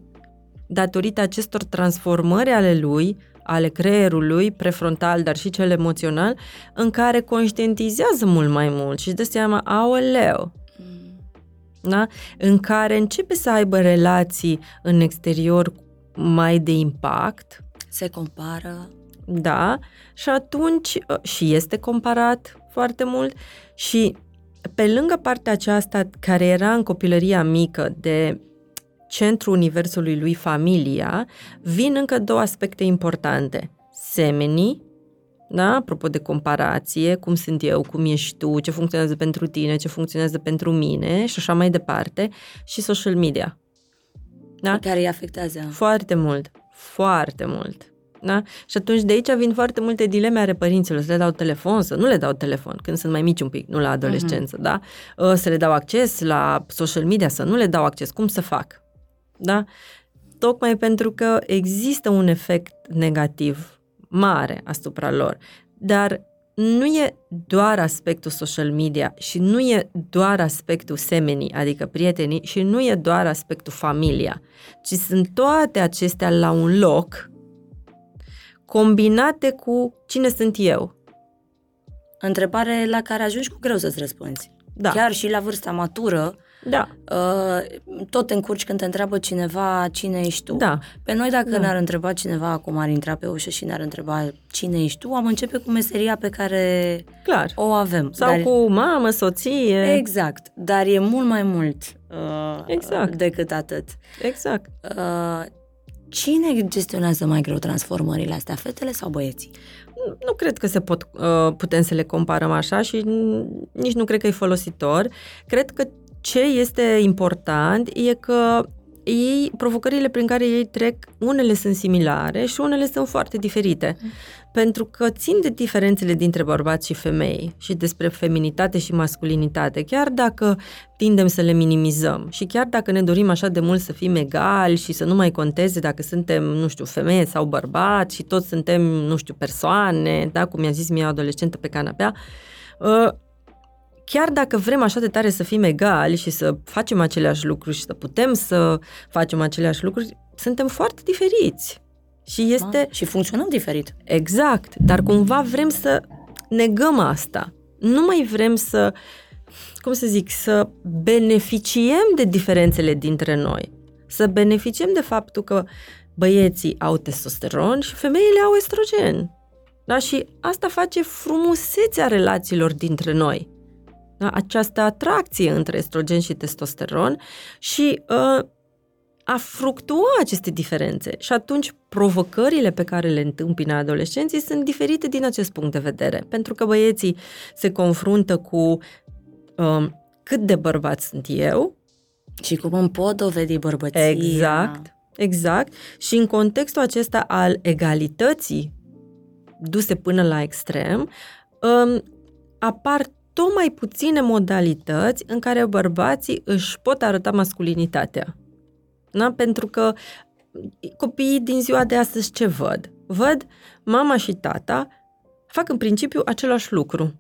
B: datorită acestor transformări ale lui, ale creierului prefrontal, dar și cel emoțional, în care conștientizează mult mai mult și își dă seama, aoleu, da? în care începe să aibă relații în exterior mai de impact.
C: Se compară.
B: Da, și atunci și este comparat foarte mult și pe lângă partea aceasta care era în copilăria mică de centrul universului lui familia, vin încă două aspecte importante. Semenii, da? apropo de comparație, cum sunt eu, cum ești tu, ce funcționează pentru tine, ce funcționează pentru mine și așa mai departe, și social media.
C: Da? Care îi afectează.
B: Foarte mult, foarte mult. Da? Și atunci de aici vin foarte multe dileme ale părinților, să le dau telefon, să nu le dau telefon, când sunt mai mici un pic, nu la adolescență, uh-huh. da? Ă, să le dau acces la social media, să nu le dau acces, cum să fac? Da? Tocmai pentru că există un efect negativ mare asupra lor, dar nu e doar aspectul social media și nu e doar aspectul semenii, adică prietenii, și nu e doar aspectul familia, ci sunt toate acestea la un loc combinate cu cine sunt eu.
C: Întrebare la care ajungi cu greu să-ți răspunzi. Da. Chiar și la vârsta matură,
B: da.
C: Uh, tot te încurci când te întreabă cineva cine ești tu.
B: Da.
C: Pe noi dacă da. ne-ar întreba cineva acum ar intra pe ușă și ne-ar întreba cine ești tu, am începe cu meseria pe care
B: Clar.
C: o avem.
B: Sau dar... cu mamă, soție.
C: Exact, dar e mult mai mult uh, exact. decât atât.
B: Exact. Uh,
C: Cine gestionează mai greu transformările astea, fetele sau băieții?
B: Nu, nu cred că se pot, uh, putem să le comparăm așa și nici nu cred că e folositor. Cred că ce este important e că ei, provocările prin care ei trec, unele sunt similare și unele sunt foarte diferite. Mm. Pentru că țin de diferențele dintre bărbați și femei și despre feminitate și masculinitate, chiar dacă tindem să le minimizăm și chiar dacă ne dorim așa de mult să fim egali și să nu mai conteze dacă suntem, nu știu, femeie sau bărbați și toți suntem, nu știu, persoane, da, cum mi-a zis mie adolescentă pe canapea, uh, chiar dacă vrem așa de tare să fim egali și să facem aceleași lucruri și să putem să facem aceleași lucruri, suntem foarte diferiți. Și este... Ma,
C: și funcționăm diferit.
B: Exact, dar cumva vrem să negăm asta. Nu mai vrem să, cum să zic, să beneficiem de diferențele dintre noi. Să beneficiem de faptul că băieții au testosteron și femeile au estrogen. Da? Și asta face frumusețea relațiilor dintre noi da? această atracție între estrogen și testosteron și uh, a fructua aceste diferențe. Și atunci provocările pe care le întâmpină adolescenții sunt diferite din acest punct de vedere. Pentru că băieții se confruntă cu uh, cât de bărbat sunt eu.
C: Și cum îmi pot dovedi bărbăția.
B: Exact, exact. Și în contextul acesta al egalității duse până la extrem, um, apar tot mai puține modalități în care bărbații își pot arăta masculinitatea. Da? Pentru că copiii din ziua de astăzi ce văd? Văd mama și tata fac în principiu același lucru.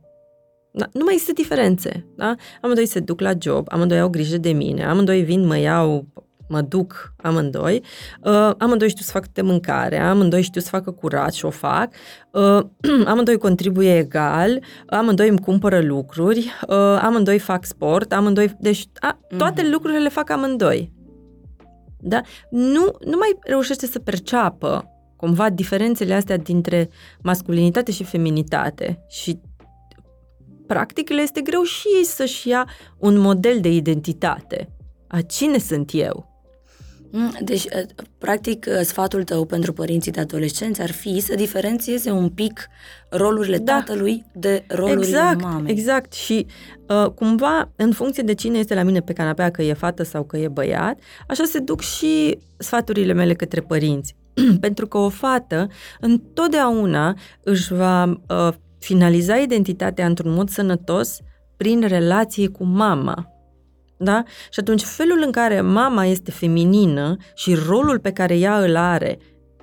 B: Da? Nu mai există diferențe. Da? Amândoi se duc la job, amândoi au grijă de mine, amândoi vin, mă iau mă duc amândoi, uh, amândoi știu să fac de mâncare, amândoi știu să facă curat și o fac, uh, amândoi contribuie egal, amândoi îmi cumpără lucruri, uh, amândoi fac sport, amândoi, deci a, toate mm-hmm. lucrurile le fac amândoi. Da? Nu, nu mai reușește să perceapă cumva diferențele astea dintre masculinitate și feminitate și practic le este greu și ei să-și ia un model de identitate. A cine sunt eu?
C: Mm, deci, uh, practic, uh, sfatul tău pentru părinții de adolescenți ar fi să diferențieze un pic rolurile da. tatălui de rolurile
B: exact,
C: mamei.
B: Exact, și uh, cumva, în funcție de cine este la mine pe canapea, că e fată sau că e băiat, așa se duc și sfaturile mele către părinți. pentru că o fată întotdeauna își va uh, finaliza identitatea într-un mod sănătos prin relație cu mama. Da? Și atunci felul în care mama este feminină și rolul pe care ea îl are,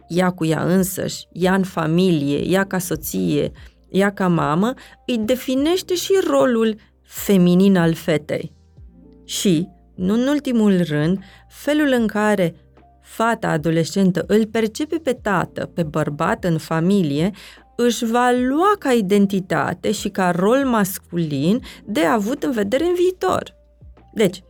B: ea cu ea însăși, ea în familie, ea ca soție, ea ca mamă, îi definește și rolul feminin al fetei. Și, nu în ultimul rând, felul în care fata adolescentă îl percepe pe tată, pe bărbat în familie, își va lua ca identitate și ca rol masculin de avut în vedere în viitor. Deci,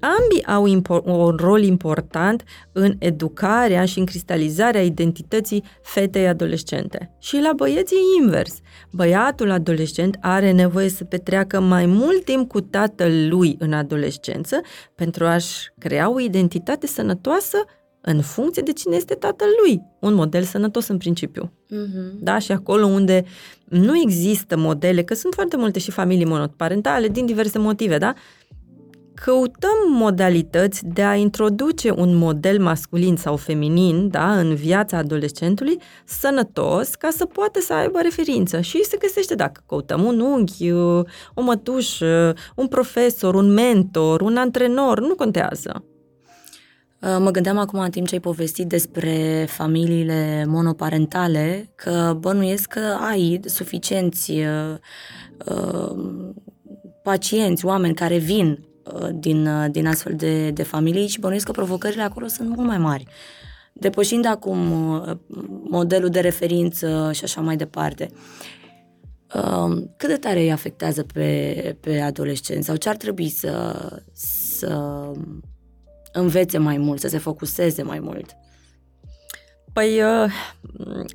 B: ambii au impor- un rol important în educarea și în cristalizarea identității fetei adolescente. Și la băieți e invers. Băiatul adolescent are nevoie să petreacă mai mult timp cu tatăl lui în adolescență pentru a-și crea o identitate sănătoasă în funcție de cine este tatăl lui. Un model sănătos în principiu. Uh-huh. Da? Și acolo unde nu există modele, că sunt foarte multe și familii monoparentale din diverse motive, da? Căutăm modalități de a introduce un model masculin sau feminin da, în viața adolescentului sănătos ca să poată să aibă referință și se găsește dacă căutăm un unghi, o mătușă, un profesor, un mentor, un antrenor, nu contează.
C: Uh, mă gândeam acum în timp ce ai povestit despre familiile monoparentale că bănuiesc că ai suficienți uh, uh, pacienți, oameni care vin uh, din, uh, din astfel de, de familii și bănuiesc că provocările acolo sunt mult mai mari. Depășind acum uh, modelul de referință și așa mai departe, uh, cât de tare îi afectează pe, pe adolescenți sau ce ar trebui să, să învețe mai mult, să se focuseze mai mult?
B: Păi uh,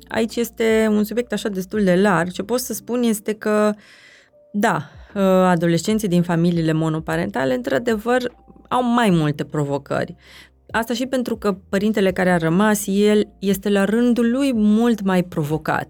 B: aici este un subiect așa destul de larg. Ce pot să spun este că, da, uh, adolescenții din familiile monoparentale, într-adevăr, au mai multe provocări. Asta și pentru că părintele care a rămas, el este la rândul lui mult mai provocat.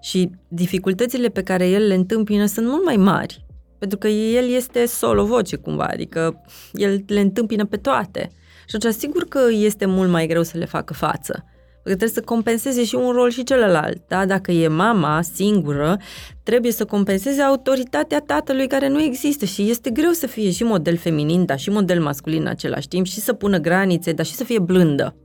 B: Și dificultățile pe care el le întâmpină sunt mult mai mari. Pentru că el este solo voce cumva, adică el le întâmpină pe toate. Și atunci, sigur că este mult mai greu să le facă față. Pentru că trebuie să compenseze și un rol și celălalt. Da? Dacă e mama singură, trebuie să compenseze autoritatea tatălui care nu există și este greu să fie și model feminin, dar și model masculin în același timp și să pună granițe, dar și să fie blândă.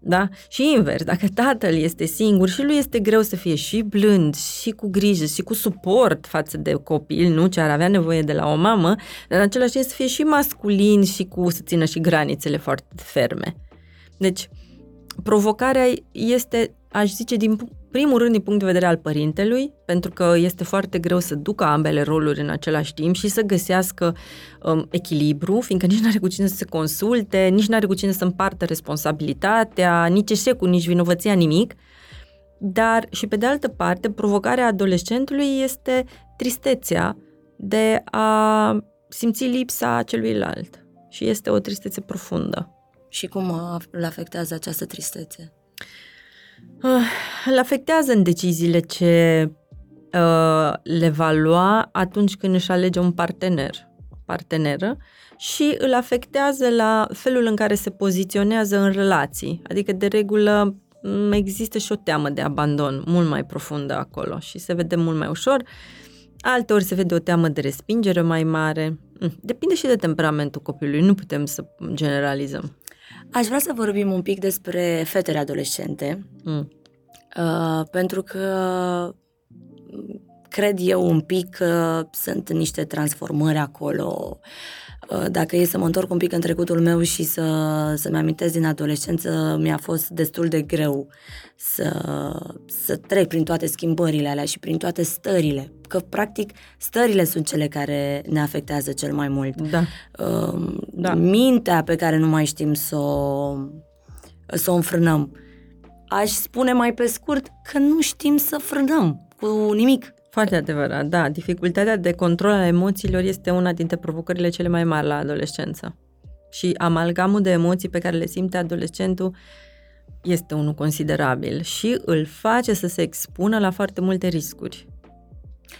B: Da? Și invers, dacă tatăl este singur și lui este greu să fie și blând, și cu grijă, și cu suport față de copil, nu ce ar avea nevoie de la o mamă, dar în același timp să fie și masculin și cu să țină și granițele foarte ferme. Deci, provocarea este, aș zice, din primul rând din punct de vedere al părintelui, pentru că este foarte greu să ducă ambele roluri în același timp și să găsească um, echilibru, fiindcă nici nu are cu cine să se consulte, nici nu are cu cine să împartă responsabilitatea, nici eșecul, nici vinovăția, nimic. Dar și pe de altă parte, provocarea adolescentului este tristețea de a simți lipsa celuilalt. Și este o tristețe profundă.
C: Și cum îl afectează această tristețe?
B: Uh, îl afectează în deciziile ce uh, le va lua atunci când își alege un partener, parteneră, și îl afectează la felul în care se poziționează în relații. Adică, de regulă, există și o teamă de abandon mult mai profundă acolo și se vede mult mai ușor. Alteori se vede o teamă de respingere mai mare. Hm, depinde și de temperamentul copilului, nu putem să generalizăm.
C: Aș vrea să vorbim un pic despre fetele adolescente, mm. uh, pentru că cred eu un pic că sunt niște transformări acolo. Uh, dacă e să mă întorc un pic în trecutul meu și să, să-mi amintesc din adolescență, mi-a fost destul de greu să, să trec prin toate schimbările alea și prin toate stările. Că, practic, stările sunt cele care ne afectează cel mai mult.
B: Da.
C: Uh, da. Mintea pe care nu mai știm să o, să o înfrânăm. Aș spune mai pe scurt că nu știm să frânăm cu nimic.
B: Foarte adevărat, da. Dificultatea de control a emoțiilor este una dintre provocările cele mai mari la adolescență. Și amalgamul de emoții pe care le simte adolescentul este unul considerabil și îl face să se expună la foarte multe riscuri.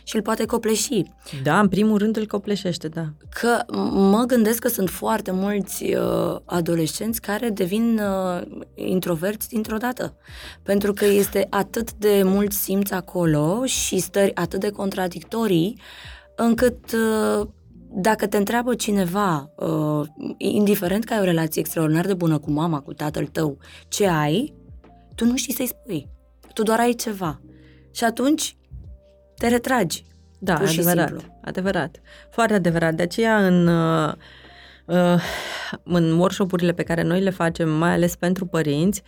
C: Și îl poate copleși.
B: Da, în primul rând îl copleșește, da.
C: Că mă gândesc că sunt foarte mulți uh, adolescenți care devin uh, introverți dintr-o dată. Pentru că este atât de mult simț acolo și stări atât de contradictorii, încât uh, dacă te întreabă cineva, uh, indiferent că ai o relație extraordinar de bună cu mama, cu tatăl tău, ce ai, tu nu știi să-i spui. Tu doar ai ceva. Și atunci te retragi.
B: Da,
C: pur și
B: adevărat,
C: simplu.
B: adevărat. Foarte adevărat. De aceea în, uh, uh, în workshop-urile pe care noi le facem, mai ales pentru părinți,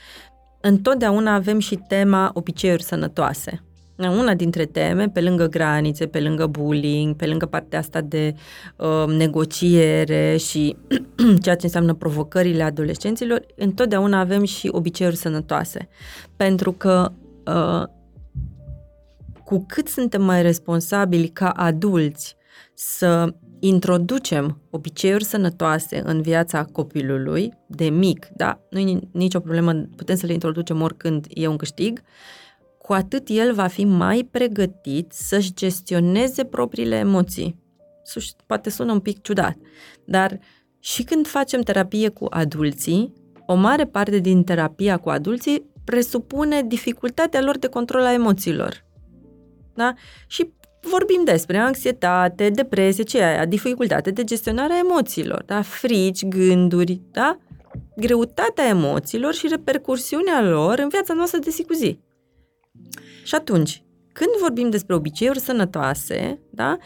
B: întotdeauna avem și tema obiceiuri sănătoase. Una dintre teme, pe lângă granițe, pe lângă bullying, pe lângă partea asta de uh, negociere și ceea ce înseamnă provocările adolescenților, întotdeauna avem și obiceiuri sănătoase. Pentru că uh, cu cât suntem mai responsabili ca adulți să introducem obiceiuri sănătoase în viața copilului, de mic, da, nu e nicio problemă, putem să le introducem oricând e un câștig, cu atât el va fi mai pregătit să-și gestioneze propriile emoții. Sus- Poate sună un pic ciudat, dar și când facem terapie cu adulții, o mare parte din terapia cu adulții presupune dificultatea lor de control a emoțiilor. Da? Și vorbim despre anxietate, depresie, ce e aia, dificultate de gestionare a emoțiilor, da? frici, gânduri, da? greutatea emoțiilor și repercursiunea lor în viața noastră de zi cu zi. Și atunci, când vorbim despre obiceiuri sănătoase, da,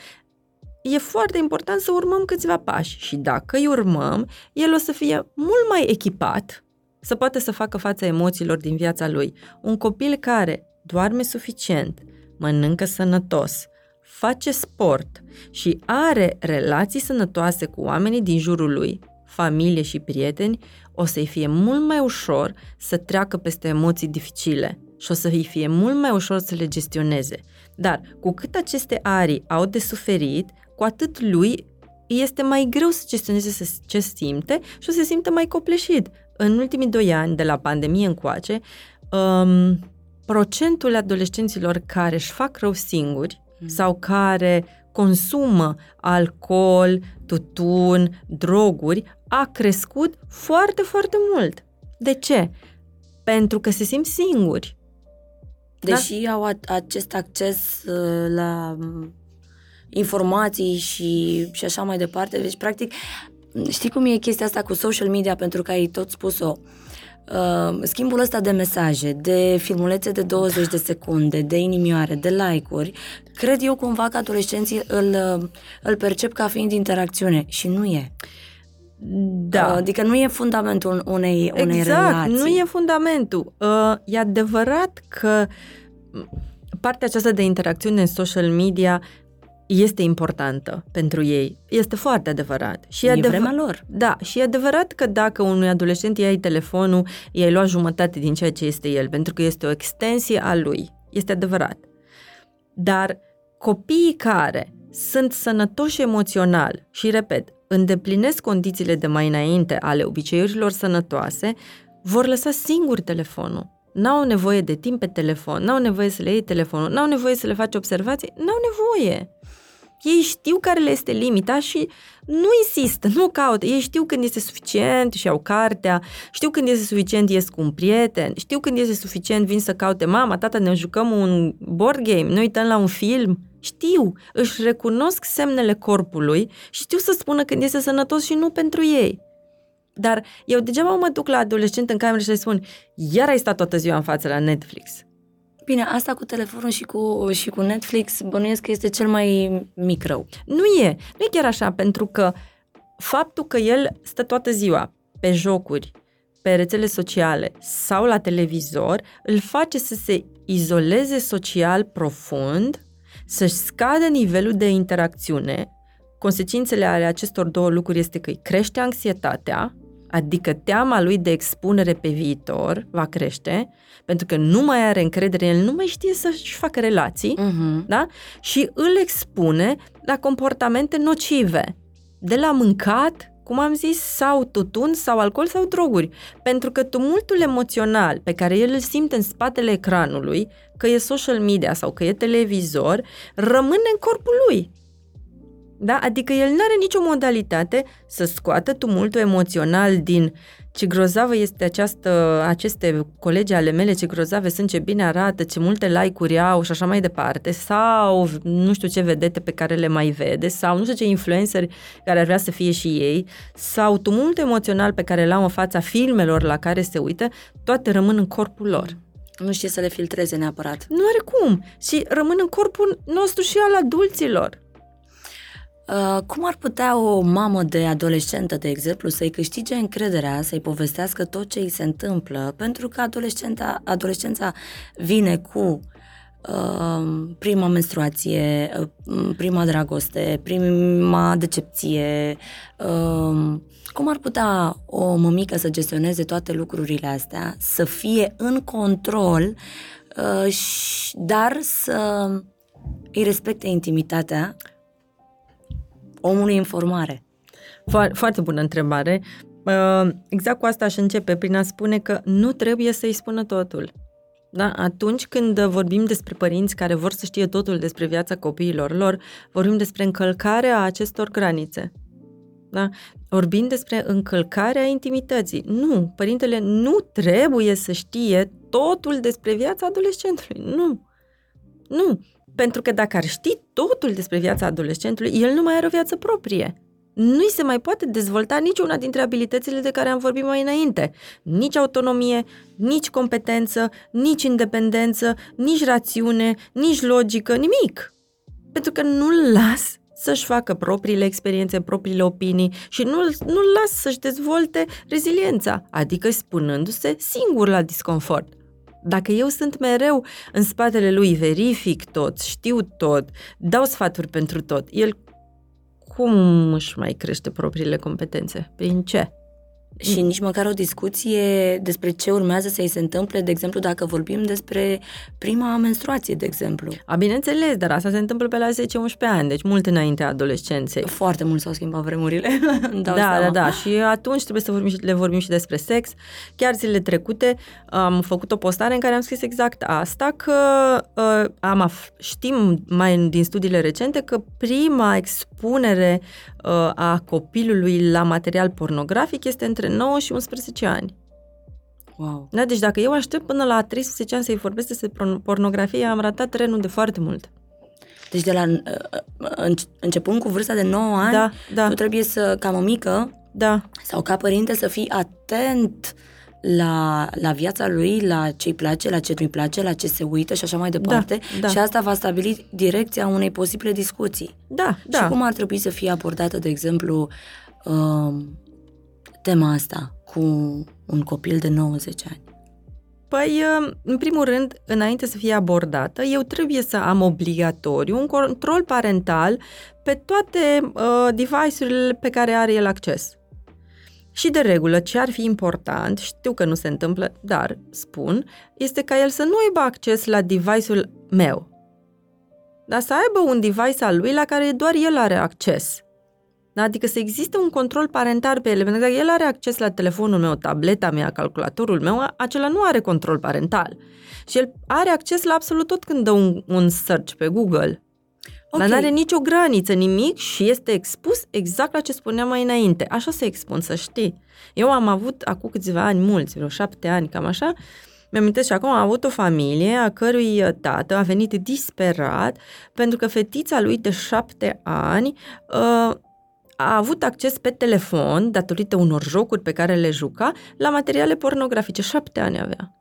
B: e foarte important să urmăm câțiva pași și dacă îi urmăm, el o să fie mult mai echipat să poată să facă față emoțiilor din viața lui. Un copil care doarme suficient, mănâncă sănătos, face sport și are relații sănătoase cu oamenii din jurul lui, familie și prieteni, o să-i fie mult mai ușor să treacă peste emoții dificile și o să-i fie mult mai ușor să le gestioneze. Dar cu cât aceste arii au de suferit, cu atât lui este mai greu să gestioneze ce simte și o să se simtă mai copleșit. În ultimii doi ani de la pandemie încoace, um, procentul adolescenților care își fac rău singuri mm. sau care consumă alcool, tutun, droguri, a crescut foarte, foarte mult. De ce? Pentru că se simt singuri.
C: Deși da? au a- acest acces uh, la um, informații și, și așa mai departe. Deci, practic, știi cum e chestia asta cu social media, pentru că ai tot spus-o. Uh, schimbul ăsta de mesaje, de filmulețe de 20 de secunde, de inimioare, de like-uri, cred eu cumva că adolescenții îl, îl percep ca fiind interacțiune și nu e.
B: Da.
C: Uh, adică nu e fundamentul unei, unei
B: exact,
C: relații.
B: nu e fundamentul. Uh, e adevărat că partea aceasta de interacțiune în social media este importantă pentru ei. Este foarte adevărat.
C: Și e, e vremea lor.
B: Da, și e adevărat că dacă unui adolescent i-ai telefonul, i-ai luat jumătate din ceea ce este el, pentru că este o extensie a lui. Este adevărat. Dar copiii care sunt sănătoși emoțional și, repet, îndeplinesc condițiile de mai înainte ale obiceiurilor sănătoase, vor lăsa singur telefonul. N-au nevoie de timp pe telefon, n-au nevoie să le iei telefonul, n-au nevoie să le faci observații, n-au nevoie. Ei știu care le este limita și nu insistă, nu caută. Ei știu când este suficient și au cartea, știu când este suficient ies cu un prieten, știu când este suficient vin să caute mama, tata, ne jucăm un board game, ne uităm la un film. Știu, își recunosc semnele corpului și știu să spună când este sănătos și nu pentru ei. Dar eu degeaba mă duc la adolescent în cameră și le spun, iar ai stat toată ziua în față la Netflix.
C: Bine, asta cu telefonul și cu, și cu Netflix bănuiesc că este cel mai mic rău.
B: Nu e. Nu e chiar așa, pentru că faptul că el stă toată ziua pe jocuri, pe rețele sociale sau la televizor, îl face să se izoleze social profund, să-și scadă nivelul de interacțiune. Consecințele ale acestor două lucruri este că îi crește anxietatea, adică teama lui de expunere pe viitor va crește, pentru că nu mai are încredere, el nu mai știe să-și facă relații, uh-huh. da? și îl expune la comportamente nocive, de la mâncat cum am zis, sau tutun, sau alcool, sau droguri. Pentru că tumultul emoțional pe care el îl simte în spatele ecranului, că e social media sau că e televizor, rămâne în corpul lui. Da? Adică el nu are nicio modalitate să scoată tumultul emoțional din ce grozavă este această, aceste colegi ale mele, ce grozave sunt, ce bine arată, ce multe like-uri au și așa mai departe, sau nu știu ce vedete pe care le mai vede, sau nu știu ce influenceri care ar vrea să fie și ei, sau tumultul emoțional pe care l-au în fața filmelor la care se uită, toate rămân în corpul lor.
C: Nu știe să le filtreze neapărat.
B: Nu are cum. Și rămân în corpul nostru și al adulților.
C: Uh, cum ar putea o mamă de adolescentă, de exemplu, să-i câștige încrederea, să-i povestească tot ce îi se întâmplă, pentru că adolescența, adolescența vine cu uh, prima menstruație, uh, prima dragoste, prima decepție. Uh, cum ar putea o mămică să gestioneze toate lucrurile astea, să fie în control, uh, dar să îi respecte intimitatea omului în formare?
B: Fo- foarte bună întrebare. Uh, exact cu asta aș începe, prin a spune că nu trebuie să-i spună totul. Da? Atunci când vorbim despre părinți care vor să știe totul despre viața copiilor lor, vorbim despre încălcarea acestor granițe. Da? Vorbim despre încălcarea intimității. Nu, părintele nu trebuie să știe totul despre viața adolescentului. Nu. Nu. Pentru că dacă ar ști totul despre viața adolescentului, el nu mai are o viață proprie. Nu-i se mai poate dezvolta niciuna dintre abilitățile de care am vorbit mai înainte. Nici autonomie, nici competență, nici independență, nici rațiune, nici logică, nimic. Pentru că nu-l las să-și facă propriile experiențe, propriile opinii și nu-l, nu-l las să-și dezvolte reziliența, adică spunându-se singur la disconfort. Dacă eu sunt mereu în spatele lui, verific tot, știu tot, dau sfaturi pentru tot, el cum își mai crește propriile competențe? Prin ce?
C: Și nici măcar o discuție despre ce urmează să-i se întâmple, de exemplu, dacă vorbim despre prima menstruație, de exemplu.
B: A, bineînțeles, dar asta se întâmplă pe la 10-11 ani, deci mult înaintea adolescenței.
C: Foarte mult s-au schimbat vremurile.
B: da, seama. da, da. Și atunci trebuie să vorbim și, le vorbim și despre sex. Chiar zilele trecute am făcut o postare în care am scris exact asta, că uh, am af- știm mai din studiile recente că prima expunere uh, a copilului la material pornografic este între 9 și 11 ani.
C: Wow.
B: Da, deci dacă eu aștept până la 13 ani să-i vorbesc despre pornografie, am ratat trenul de foarte mult.
C: Deci de la uh, începând cu vârsta de 9 ani,
B: da, da.
C: tu trebuie să, ca mămică,
B: da.
C: sau ca părinte, să fii atent la, la viața lui, la ce îi place, la ce nu-i place, la ce se uită și așa mai departe.
B: Da, da.
C: Și asta va stabili direcția unei posibile discuții.
B: Da, da.
C: Și cum ar trebui să fie abordată, de exemplu, uh, tema asta cu un copil de 90 ani?
B: Păi, uh, în primul rând, înainte să fie abordată, eu trebuie să am obligatoriu un control parental pe toate uh, device-urile pe care are el acces. Și de regulă, ce ar fi important, știu că nu se întâmplă, dar spun, este ca el să nu aibă acces la device-ul meu. Dar să aibă un device al lui la care doar el are acces. Da? Adică să existe un control parental pe ele, pentru că dacă el are acces la telefonul meu, tableta mea, calculatorul meu, acela nu are control parental. Și el are acces la absolut tot când dă un, un search pe Google. Okay. Dar nu are nicio graniță, nimic și este expus exact la ce spuneam mai înainte. Așa se expun, să știi. Eu am avut acum câțiva ani, mulți, vreo șapte ani, cam așa, mi-am și acum am avut o familie a cărui tată a venit disperat pentru că fetița lui de șapte ani uh, a avut acces pe telefon, datorită unor jocuri pe care le juca, la materiale pornografice. Șapte ani avea.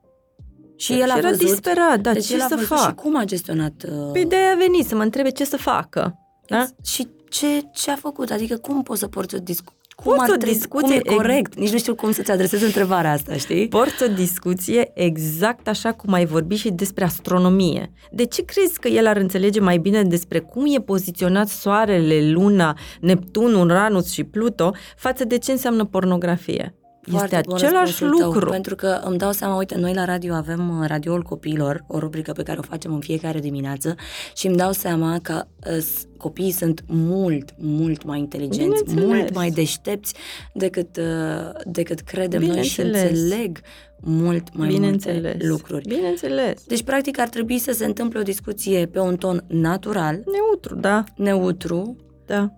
C: Și el a
B: era
C: văzut,
B: disperat, da,
C: deci
B: ce
C: el a
B: să
C: văzut
B: fac?
C: Și cum a gestionat... Uh...
B: Păi de a venit să mă întrebe ce să facă. Da?
C: Și ce, ce a făcut? Adică cum poți să porți o discuție?
B: Cum
C: ar
B: o
C: trebui,
B: discuție
C: cum e corect? Nici nu știu cum să-ți adresezi întrebarea asta, știi?
B: Porți o discuție exact așa cum ai vorbit și despre astronomie. De ce crezi că el ar înțelege mai bine despre cum e poziționat Soarele, Luna, Neptun, Uranus și Pluto față de ce înseamnă pornografie?
C: Foarte
B: este
C: bun
B: același
C: răspunsul tău,
B: lucru.
C: pentru că îmi dau seama, uite, noi la radio avem uh, Radioul Copiilor, o rubrică pe care o facem în fiecare dimineață și îmi dau seama că uh, s- copiii sunt mult, mult mai inteligenți,
B: Bineînțeles.
C: mult mai deștepți decât, uh, decât credem noi și
B: Bineînțeles.
C: înțeleg mult mai multe
B: Bineînțeles.
C: lucruri.
B: Bineînțeles.
C: Deci, practic, ar trebui să se întâmple o discuție pe un ton natural,
B: Neutru, da,
C: neutru.
B: da.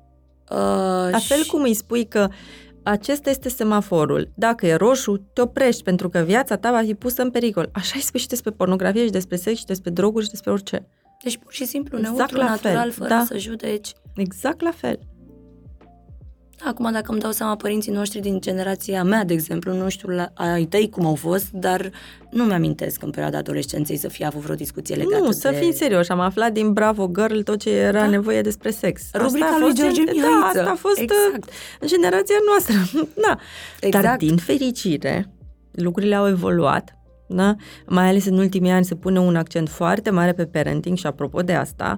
C: Uh,
B: La fel
C: și-
B: cum îi spui că acesta este semaforul. Dacă e roșu, te oprești pentru că viața ta va fi pusă în pericol. Așa îi spui și despre pornografie și despre sex și despre droguri și despre orice.
C: Deci, pur și simplu,
B: Exact
C: neutru,
B: la
C: natural,
B: fel,
C: fără
B: da.
C: să judeci.
B: Exact la fel.
C: Acum, dacă îmi dau seama, părinții noștri din generația mea, de exemplu, nu știu la ai tăi cum au fost, dar nu mi-amintesc în perioada adolescenței să fie avut vreo discuție legată
B: nu,
C: de...
B: să fii serios. Am aflat din Bravo Girl tot ce era
C: Da.
B: nevoie despre sex.
C: Rubrica
B: Asta a
C: lui
B: fost
C: George
B: gen-
C: Mihaiță.
B: Da, asta a fost
C: Exact.
B: uh, generația noastră. da.
C: Exact.
B: Dar din fericire, lucrurile au evoluat. Da? Mai ales în ultimii ani se pune un accent foarte mare pe parenting și apropo de asta,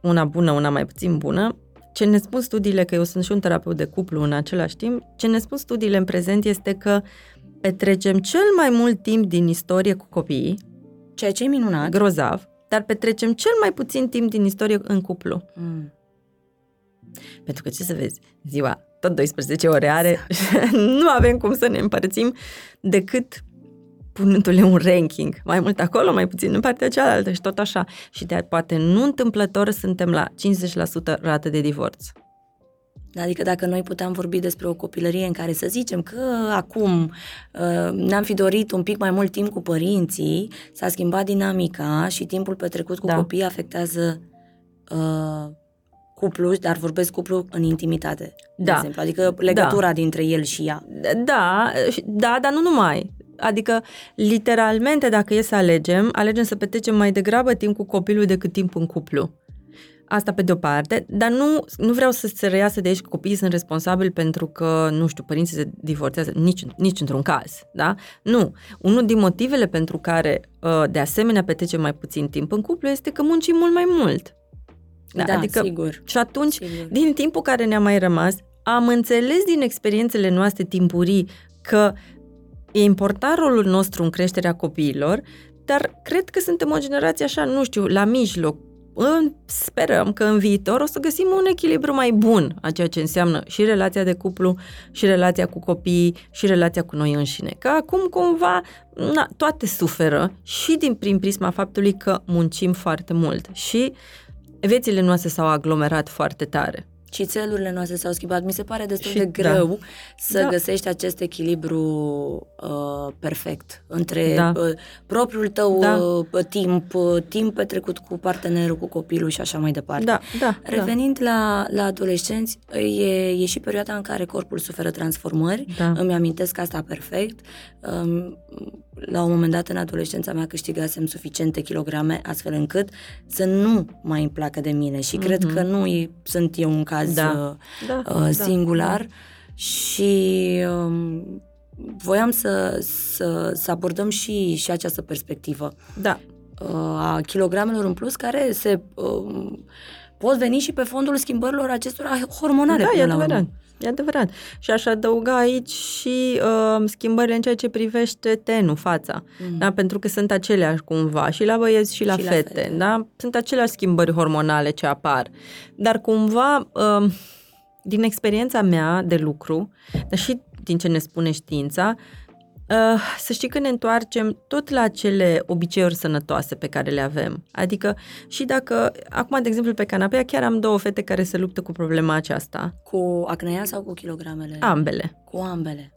B: una bună, una mai puțin bună, ce ne spun studiile, că eu sunt și un terapeut de cuplu în același timp, ce ne spun studiile în prezent este că petrecem cel mai mult timp din istorie cu copiii,
C: Ceea ce e minunat.
B: grozav, dar petrecem cel mai puțin timp din istorie în cuplu.
C: Mm.
B: Pentru că, ce să vezi, ziua tot 12 ore are, nu avem cum să ne împărțim decât punându-le un ranking. Mai mult acolo, mai puțin în partea cealaltă și tot așa. Și de poate nu întâmplător suntem la 50% rată de divorț.
C: Adică dacă noi puteam vorbi despre o copilărie în care să zicem că acum uh, ne-am fi dorit un pic mai mult timp cu părinții, s-a schimbat dinamica și timpul petrecut cu
B: Da.
C: copiii afectează uh, cuplul, dar vorbesc cuplu în intimitate, de
B: Da.
C: exemplu. Adică legătura dintre el și ea.
B: Da, da, dar nu numai. Adică, literalmente, dacă e să alegem, alegem să petrecem mai degrabă timp cu copilul decât timp în cuplu. Asta pe de-o parte, dar nu, nu vreau să se reiasă de aici că copiii sunt responsabili pentru că, nu știu, părinții se divorțează, nici, nici într-un caz, da? Nu. Unul din motivele pentru care, uh, de asemenea, petrecem mai puțin timp în cuplu este că muncim mult mai mult.
C: Da,
B: adică,
C: sigur.
B: Și atunci,
C: Sigur.
B: din timpul care ne-a mai rămas, am înțeles din experiențele noastre timpurii că e important rolul nostru în creșterea copiilor, dar cred că suntem o generație așa, nu știu, la mijloc. În- Sperăm că în viitor o să găsim un echilibru mai bun a ceea ce înseamnă și relația de cuplu, și relația cu copiii, și relația cu noi înșine. Că acum cumva na, toate suferă și din prin prisma faptului că muncim foarte mult și viețile noastre s-au aglomerat foarte tare.
C: Și țelurile noastre s-au schimbat. Mi se pare destul
B: Și
C: de
B: da.
C: greu să
B: Da.
C: găsești acest echilibru uh, perfect între
B: Da.
C: uh, propriul tău
B: Da.
C: uh, timp, uh, timp petrecut cu partenerul, cu copilul și așa mai departe.
B: Da, da.
C: Revenind la, la adolescenți, e, e și perioada în care corpul suferă transformări.
B: Da.
C: Îmi amintesc asta perfect. Um, La un moment dat în adolescența mea câștigasem suficiente kilograme astfel încât să nu mai îmi placă de mine și cred că nu e- sunt eu un caz
B: Mhm. Da.
C: uh,
B: Da,
C: uh,
B: da,
C: singular și um, voiam să, să, să abordăm și, și această perspectivă
B: Da,
C: uh, a kilogramelor în plus care se um, pot veni și pe fondul schimbărilor acestora hormonale.
B: da,
C: până
B: e
C: la urmă.
B: adevărat. E adevărat. Și aș adăuga aici și uh, schimbările în ceea ce privește tenul, fața.
C: Mm.
B: Da? Pentru că sunt aceleași cumva și la băieți și la
C: Și la
B: fete.
C: fete.
B: Da? Sunt aceleași schimbări hormonale ce apar. Dar cumva, uh, din experiența mea de lucru, dar și din ce ne spune știința, Uh, să știi că ne întoarcem tot la acele obiceiuri sănătoase pe care le avem. Adică și dacă, acum de exemplu pe canapea, chiar am două fete care se luptă cu problema aceasta.
C: Cu acnea sau cu kilogramele?
B: Ambele.
C: Cu ambele.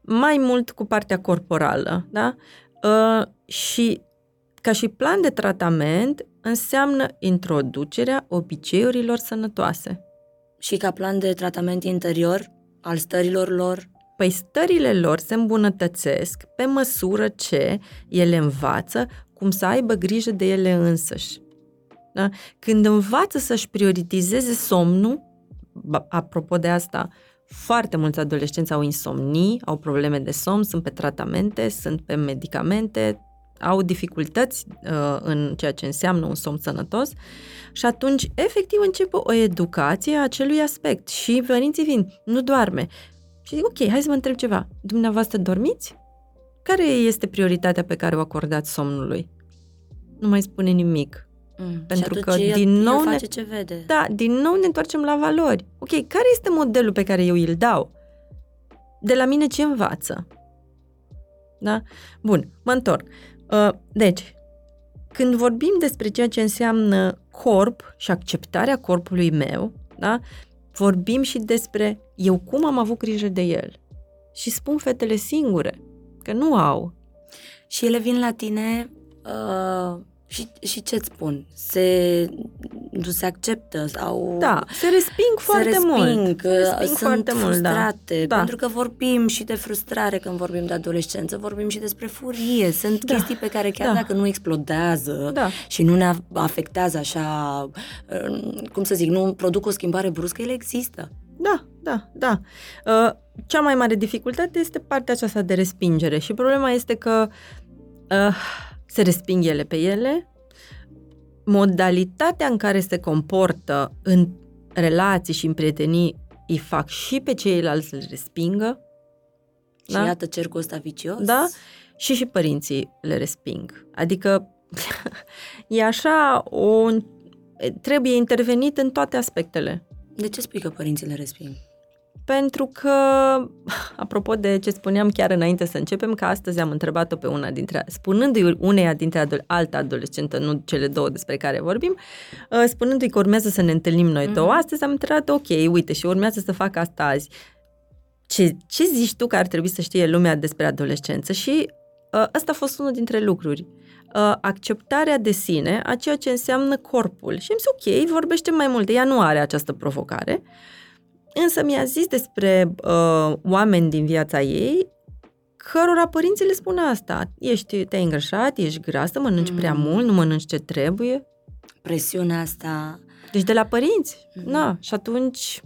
B: Mai mult cu partea corporală, da? Uh, și ca și plan de tratament înseamnă introducerea obiceiurilor sănătoase.
C: Și ca plan de tratament interior al stărilor lor,
B: Păi stările lor se îmbunătățesc pe măsură ce ele învață cum să aibă grijă de ele însăși. Da? Când învață să-și prioritizeze somnul, ba- apropo de asta, foarte mulți adolescenți au insomnii, au probleme de somn, sunt pe tratamente, sunt pe medicamente, au dificultăți uh, în ceea ce înseamnă un somn sănătos și atunci efectiv începe o educație a acelui aspect și părinții vin, nu doarme, Și ok, hai să vă întreb ceva. Dumneavoastră dormiți? Care este prioritatea pe care o acordați somnului? Nu mai spune nimic.
C: Mm.
B: Pentru
C: și
B: că,
C: atunci
B: din
C: el,
B: nou,
C: el
B: ne-
C: face ce vede.
B: Da, din nou ne întoarcem la valori. Ok, care este modelul pe care eu îl dau? De la mine ce învață? Da? Bun, mă întorc. Uh, Deci, când vorbim despre ceea ce înseamnă corp și acceptarea corpului meu, da? Vorbim și despre eu cum am avut grijă de el. Și spun fetele singure, că nu au.
C: Și ele vin la tine uh, și, și ce-ți spun? Se, nu se acceptă sau
B: Da, se resping
C: se
B: foarte
C: resping,
B: mult.
C: că
B: Se resping
C: sunt
B: foarte mult, da.
C: frustrate.
B: Da.
C: Pentru că vorbim și de frustrare când vorbim de adolescență, vorbim și despre furie. Sunt
B: Da.
C: chestii pe care chiar
B: Da.
C: dacă nu explodează
B: Da.
C: și nu ne afectează așa, uh, cum să zic, nu produc o schimbare bruscă, ele există.
B: Da, da, da. Uh, Cea mai mare dificultate este partea aceasta de respingere și problema este că uh, se resping ele pe ele, modalitatea în care se comportă în relații și în prietenii îi fac și pe ceilalți să le respingă,
C: Și
B: Da.
C: iată cercul ăsta vicios.
B: da? Și și părinții le resping. Adică e așa o... trebuie intervenit în toate aspectele.
C: De ce spui că părinții le resping?
B: Pentru că, apropo de ce spuneam chiar înainte să începem, că astăzi am întrebat-o pe una dintre, spunându-i uneia dintre adol- altă adolescentă, nu cele două despre care vorbim, uh, spunându-i că urmează să ne întâlnim noi
C: Mhm.
B: două, astăzi am întrebat, ok, uite, și urmează să fac asta azi. Ce, ce zici tu că ar trebui să știe lumea despre adolescență? Și uh, ăsta a fost unul dintre lucruri. Uh, acceptarea de sine a ceea ce înseamnă corpul. Și am zis, ok, vorbește mai mult. Ea nu are această provocare. Însă mi-a zis despre uh, oameni din viața ei cărora părinții le spun asta. Ești, te-ai îngrășat, ești grasă, mănânci
C: Mm.
B: prea mult, nu mănânci ce trebuie.
C: Presiunea asta
B: Deci de la părinți.
C: Mhm.
B: Na, și atunci...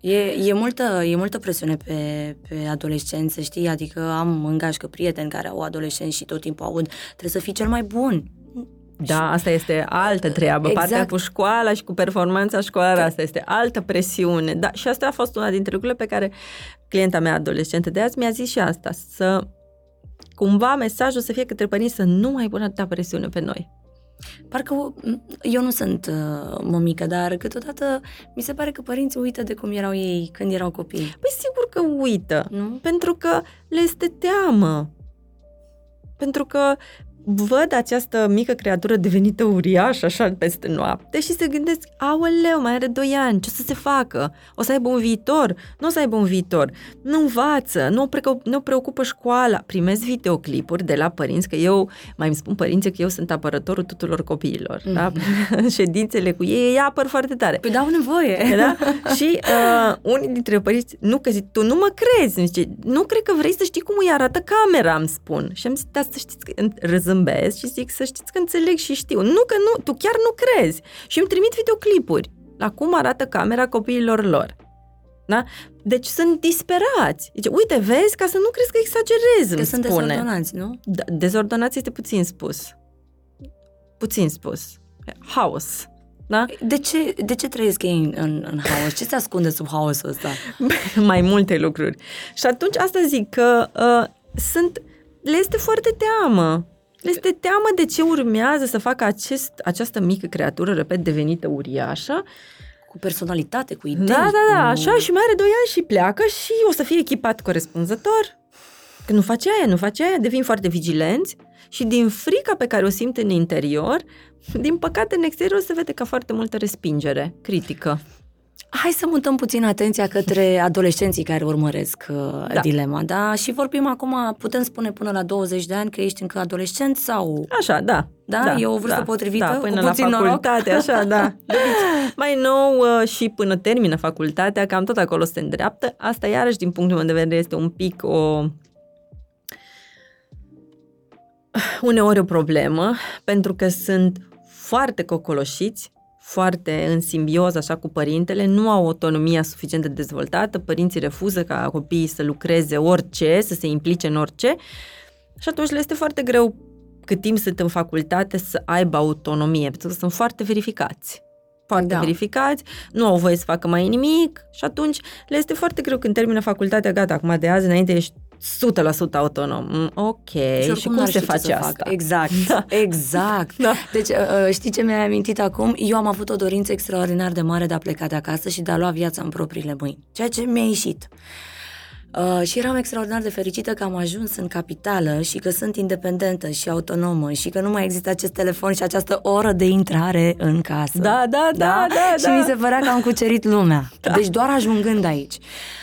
C: E, e, multă, e multă presiune pe, pe adolescență, știi? Adică am în gașcă prieteni care au adolescenți și tot timpul aud trebuie să fii cel mai bun.
B: Da, asta este altă treabă.
C: Exact.
B: Partea cu școala și cu performanța școlară, asta este altă presiune. Da, și asta a fost una dintre lucrurile pe care clienta mea adolescentă de azi mi-a zis și asta, să cumva mesajul să fie către părinți să nu mai pună atâta presiune pe noi.
C: Parcă eu nu sunt uh, mămică, dar câteodată mi se pare că părinții uită de cum erau ei când erau copii.
B: Păi sigur că uită,
C: Nu?
B: pentru că le este teamă. Pentru că văd această mică creatură devenită uriașă așa peste noapte și se gândesc, aoleu, mai are 2 ani, ce o să se facă? O să aibă un viitor? Nu o să aibă un viitor. Nu învață, nu o, preocup, nu o preocupă școala. Primesc videoclipuri de la părinți, că eu, mai îmi spun părinții că eu sunt apărătorul tuturor copiilor. Mm-hmm. Da? Ședințele cu ei, îi apăr foarte tare.
C: Păi dau nevoie.
B: Da? Și uh, unii dintre părinți, nu că zic, tu nu mă crezi, îmi zice, nu cred că vrei să știi cum îi arată camera, îmi spun. Și am zis, da, să știți că râzâmbesc și zic să știți că înțeleg și știu. Nu că nu, tu chiar nu crezi. Și îmi trimit videoclipuri la cum arată camera copiilor lor. Da? Deci sunt disperați. Zice, uite, vezi, ca să nu crezi că exagerez,
C: Că
B: îmi
C: sunt
B: spune.
C: desordonați, nu?
B: Da, dezordonați este puțin spus. Puțin spus. Haos. Da?
C: De ce, de ce trăiesc ei în, în, în haos? Ce se ascunde sub haosul ăsta?
B: mai multe lucruri. Și atunci asta zic că uh, sunt, le este foarte teamă. Le este teamă de ce urmează să facă acest, această mică creatură, repet, devenită uriașă.
C: Cu personalitate, cu idei.
B: Da, da, da,
C: cu...
B: așa și mai are 2 ani și pleacă și o să fie echipat corespunzător. Că nu face aia, nu face aia, devin foarte vigilenți și din frica pe care o simt în interior, din păcate în exterior se vede ca foarte multă respingere, critică.
C: Hai să mutăm puțin atenția către adolescenții care urmăresc uh,
B: Da.
C: dilema, da? Și vorbim acum, putem spune până la 20 de ani că ești încă adolescent sau...
B: Așa, da.
C: Da? E o vârstă potrivită,
B: Da,
C: cu
B: până la
C: puțin noroc?
B: facultate, așa, da. De obicei, mai nou uh, și până termină facultatea, cam tot acolo se îndreaptă. Asta, iarăși, din punctul meu de vedere, este un pic o... Uneori o problemă, pentru că sunt foarte cocoloșiți, foarte în simbioză așa cu părintele, nu au autonomia suficient de dezvoltată, părinții refuză ca copiii să lucreze orice, să se implice în orice și atunci le este foarte greu cât timp sunt în facultate să aibă autonomie, pentru că sunt foarte verificați. foarte
C: Da.
B: verificați, nu au voie să facă mai nimic și atunci le este foarte greu când termină facultatea, gata, acum de azi înainte ești 100% autonom. Mm, Ok, și,
C: oricum
B: cum
C: n-ar
B: se
C: ști ce
B: face
C: să
B: asta?
C: facă. Exact, exact.
B: Da.
C: Deci, uh, știi ce mi-ai amintit acum? Eu am avut o dorință extraordinar de mare de a pleca de acasă și de a lua viața în propriile mâini. Ceea ce mi-a ieșit. Uh, și eram extraordinar de fericită că am ajuns în capitală și că sunt independentă și autonomă și că nu mai există acest telefon și această oră de intrare în casă.
B: Da, da, da, da,
C: Și
B: da.
C: mi se părea că am cucerit lumea. Da. Deci doar ajungând aici.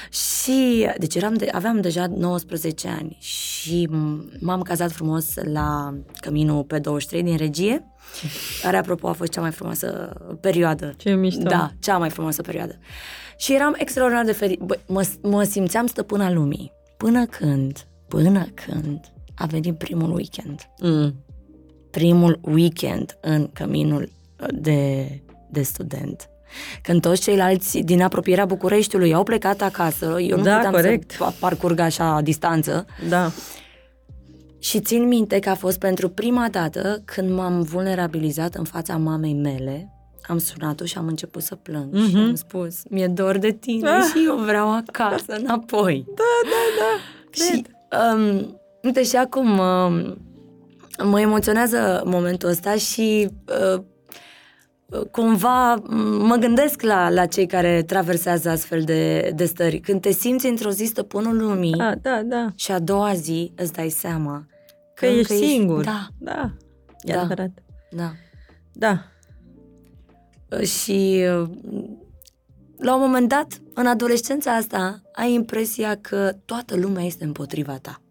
C: Și, deci eram de, aveam deja 19 ani și m- m-am cazat frumos la Căminul pe 23 din regie, care, apropo, a fost cea mai frumoasă perioadă.
B: Ce mișto.
C: Da, cea mai frumoasă perioadă. Și eram extraordinar de fericită. Mă, mă simțeam stăpâna lumii. Până când, până când a venit primul weekend.
B: Mm.
C: Primul weekend în Căminul de, de student. Când toți ceilalți din apropierea Bucureștiului au plecat acasă, eu nu
B: Da,
C: puteam
B: corect.
C: să pa- parcurg așa distanță.
B: Da.
C: Și țin minte că a fost pentru prima dată când m-am vulnerabilizat în fața mamei mele, am sunat-o și am început să plâng mm-hmm. și am spus, mi-e dor de tine
B: Ah.
C: și eu vreau acasă înapoi.
B: Da, da, da.
C: Și, um, uite, și acum um, mă emoționează momentul ăsta și uh, cumva m- mă gândesc la, la cei care traversează astfel de, de stări. Când te simți într-o zi stăpânul lumii
B: Da, da, da.
C: și a doua zi îți dai seama
B: Că
C: încă
B: ești singur.
C: Da,
B: Da. E
C: Da.
B: adevărat.
C: da.
B: Da.
C: Și uh, la un moment dat, în adolescența asta, ai impresia că toată lumea este împotriva ta.